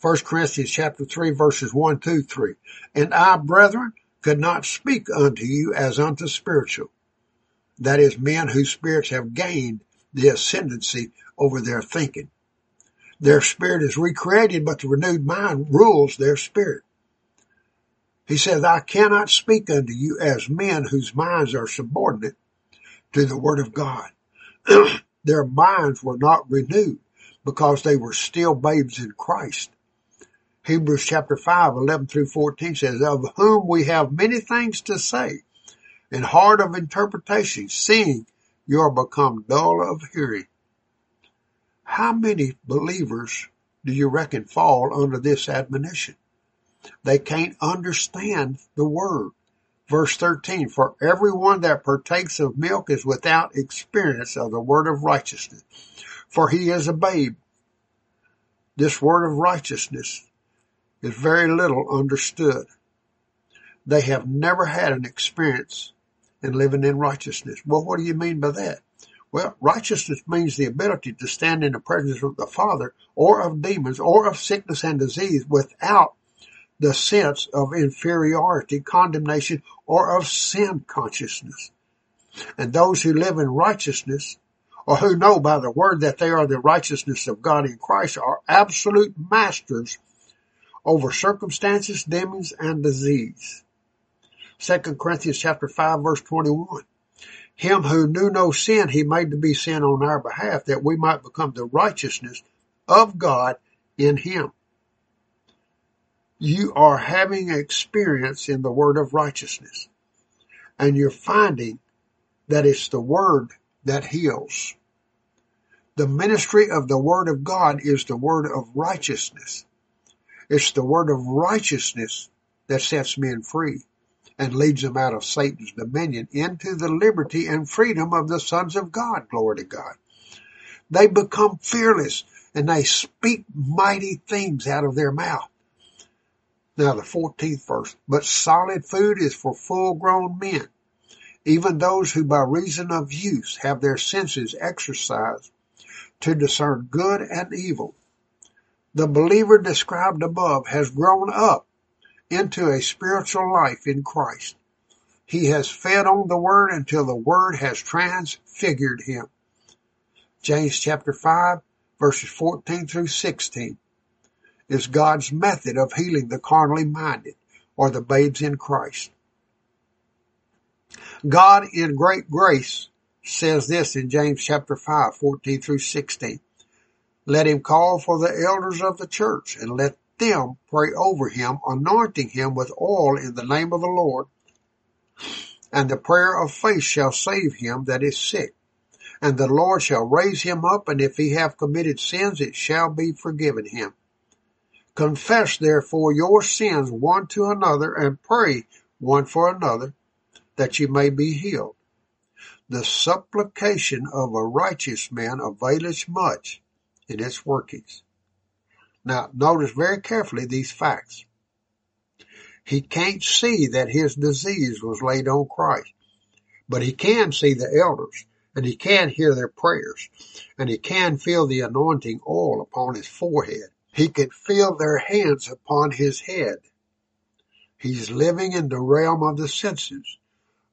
1 Corinthians chapter 3 verses 1, 2, 3. And I, brethren, could not speak unto you as unto spiritual. That is men whose spirits have gained the ascendancy over their thinking. Their spirit is recreated, but the renewed mind rules their spirit. He says, I cannot speak unto you as men whose minds are subordinate to the word of God. their minds were not renewed because they were still babes in Christ. Hebrews chapter 5, 11 through 14 says, of whom we have many things to say and hard of interpretation, seeing you are become dull of hearing. How many believers do you reckon fall under this admonition? They can't understand the word. Verse 13, for everyone that partakes of milk is without experience of the word of righteousness, for he is a babe. This word of righteousness is very little understood. They have never had an experience in living in righteousness. Well, what do you mean by that? Well, righteousness means the ability to stand in the presence of the Father or of demons or of sickness and disease without the sense of inferiority, condemnation, or of sin consciousness. And those who live in righteousness or who know by the word that they are the righteousness of God in Christ are absolute masters over circumstances, demons, and disease. 2 Corinthians chapter 5 verse 21. Him who knew no sin, he made to be sin on our behalf that we might become the righteousness of God in him. You are having experience in the word of righteousness and you're finding that it's the word that heals. The ministry of the word of God is the word of righteousness. It's the word of righteousness that sets men free and leads them out of Satan's dominion into the liberty and freedom of the sons of God. Glory to God. They become fearless and they speak mighty things out of their mouth. Now the 14th verse, but solid food is for full grown men, even those who by reason of use have their senses exercised to discern good and evil. The believer described above has grown up into a spiritual life in Christ. He has fed on the word until the word has transfigured him. James chapter 5 verses 14 through 16 is God's method of healing the carnally minded or the babes in Christ. God in great grace says this in James chapter 5, 14 through 16. Let him call for the elders of the church and let them pray over him, anointing him with oil in the name of the Lord. And the prayer of faith shall save him that is sick. And the Lord shall raise him up, and if he have committed sins, it shall be forgiven him. Confess therefore your sins one to another and pray one for another that ye may be healed. The supplication of a righteous man availeth much in its workings. Now notice very carefully these facts. He can't see that his disease was laid on Christ, but he can see the elders and he can hear their prayers and he can feel the anointing oil upon his forehead he could feel their hands upon his head. He's living in the realm of the senses.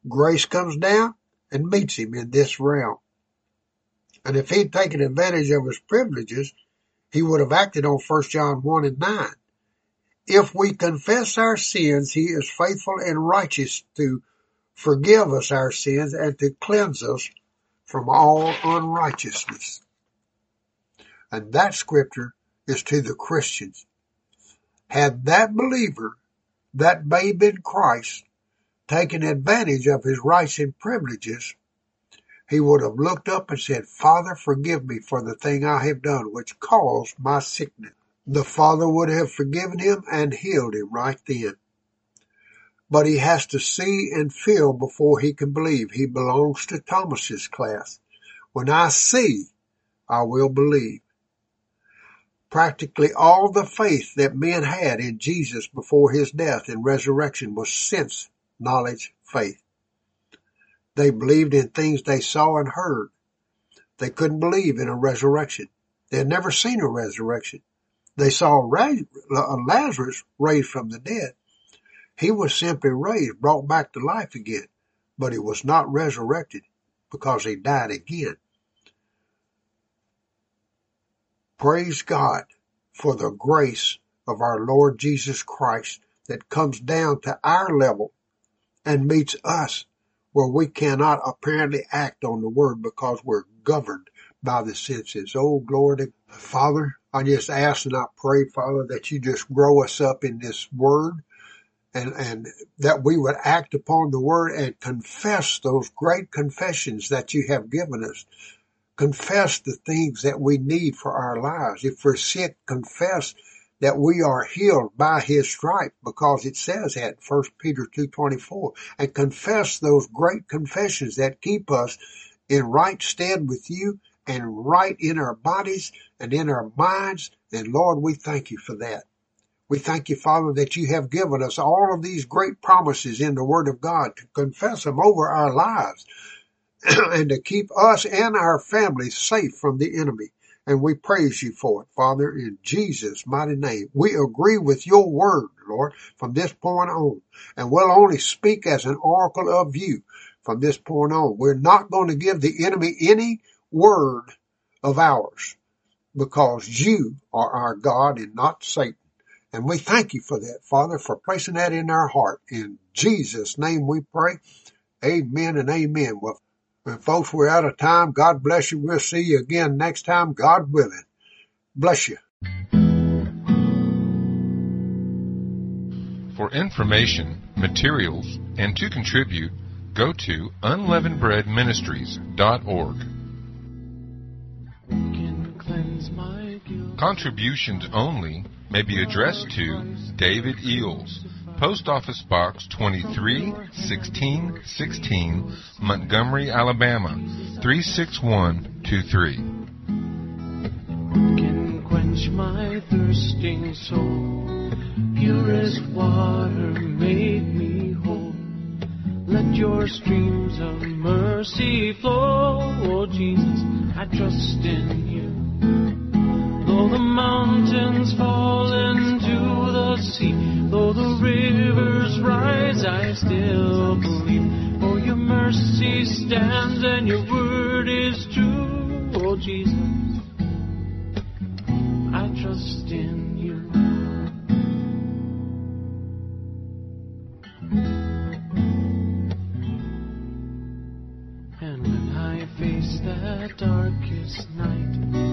Grace comes down and meets him in this realm. And if he'd taken advantage of his privileges, he would have acted on 1 John 1 and 9. If we confess our sins, he is faithful and righteous to forgive us our sins and to cleanse us from all unrighteousness. And that scripture is to the Christians. Had that believer, that babe in Christ, taken advantage of his rights and privileges, he would have looked up and said, Father, forgive me for the thing I have done which caused my sickness. The Father would have forgiven him and healed him right then. But he has to see and feel before he can believe. He belongs to Thomas's class. When I see, I will believe. Practically all the faith that men had in Jesus before his death and resurrection was sense, knowledge, faith. They believed in things they saw and heard. They couldn't believe in a resurrection. They had never seen a resurrection. They saw Lazarus raised from the dead. He was simply raised, brought back to life again, but he was not resurrected because he died again. Praise God for the grace of our Lord Jesus Christ that comes down to our level and meets us where we cannot apparently act on the word because we're governed by the senses. Oh, glory to Father. I just ask and I pray, Father, that you just grow us up in this word and, and that we would act upon the word and confess those great confessions that you have given us confess the things that we need for our lives. If we're sick, confess that we are healed by his stripe because it says that 1 Peter 2.24 and confess those great confessions that keep us in right stead with you and right in our bodies and in our minds. And Lord, we thank you for that. We thank you, Father, that you have given us all of these great promises in the Word of God to confess them over our lives and to keep us and our families safe from the enemy. And we praise you for it, Father, in Jesus' mighty name. We agree with your word, Lord, from this point on. And we'll only speak as an oracle of you from this point on. We're not going to give the enemy any word of ours because you are our God and not Satan. And we thank you for that, Father, for placing that in our heart. In Jesus' name we pray. Amen and amen. Well, and folks, we're out of time. God bless you. We'll see you again next time, God willing. Bless you. For information, materials, and to contribute, go to unleavenedbreadministries.org. Contributions only may be addressed to David Eells. Post Office Box 231616, Montgomery, Alabama 36123. Can quench my thirsting soul. Pure as water, make me whole. Let your streams of mercy flow. Oh Jesus, I trust in you. Though the mountains fall into the sea Though the rivers rise, I still believe. For your mercy stands and your word is true. Oh Jesus, I trust in you. And when I face that darkest night,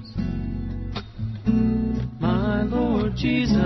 My Lord Jesus,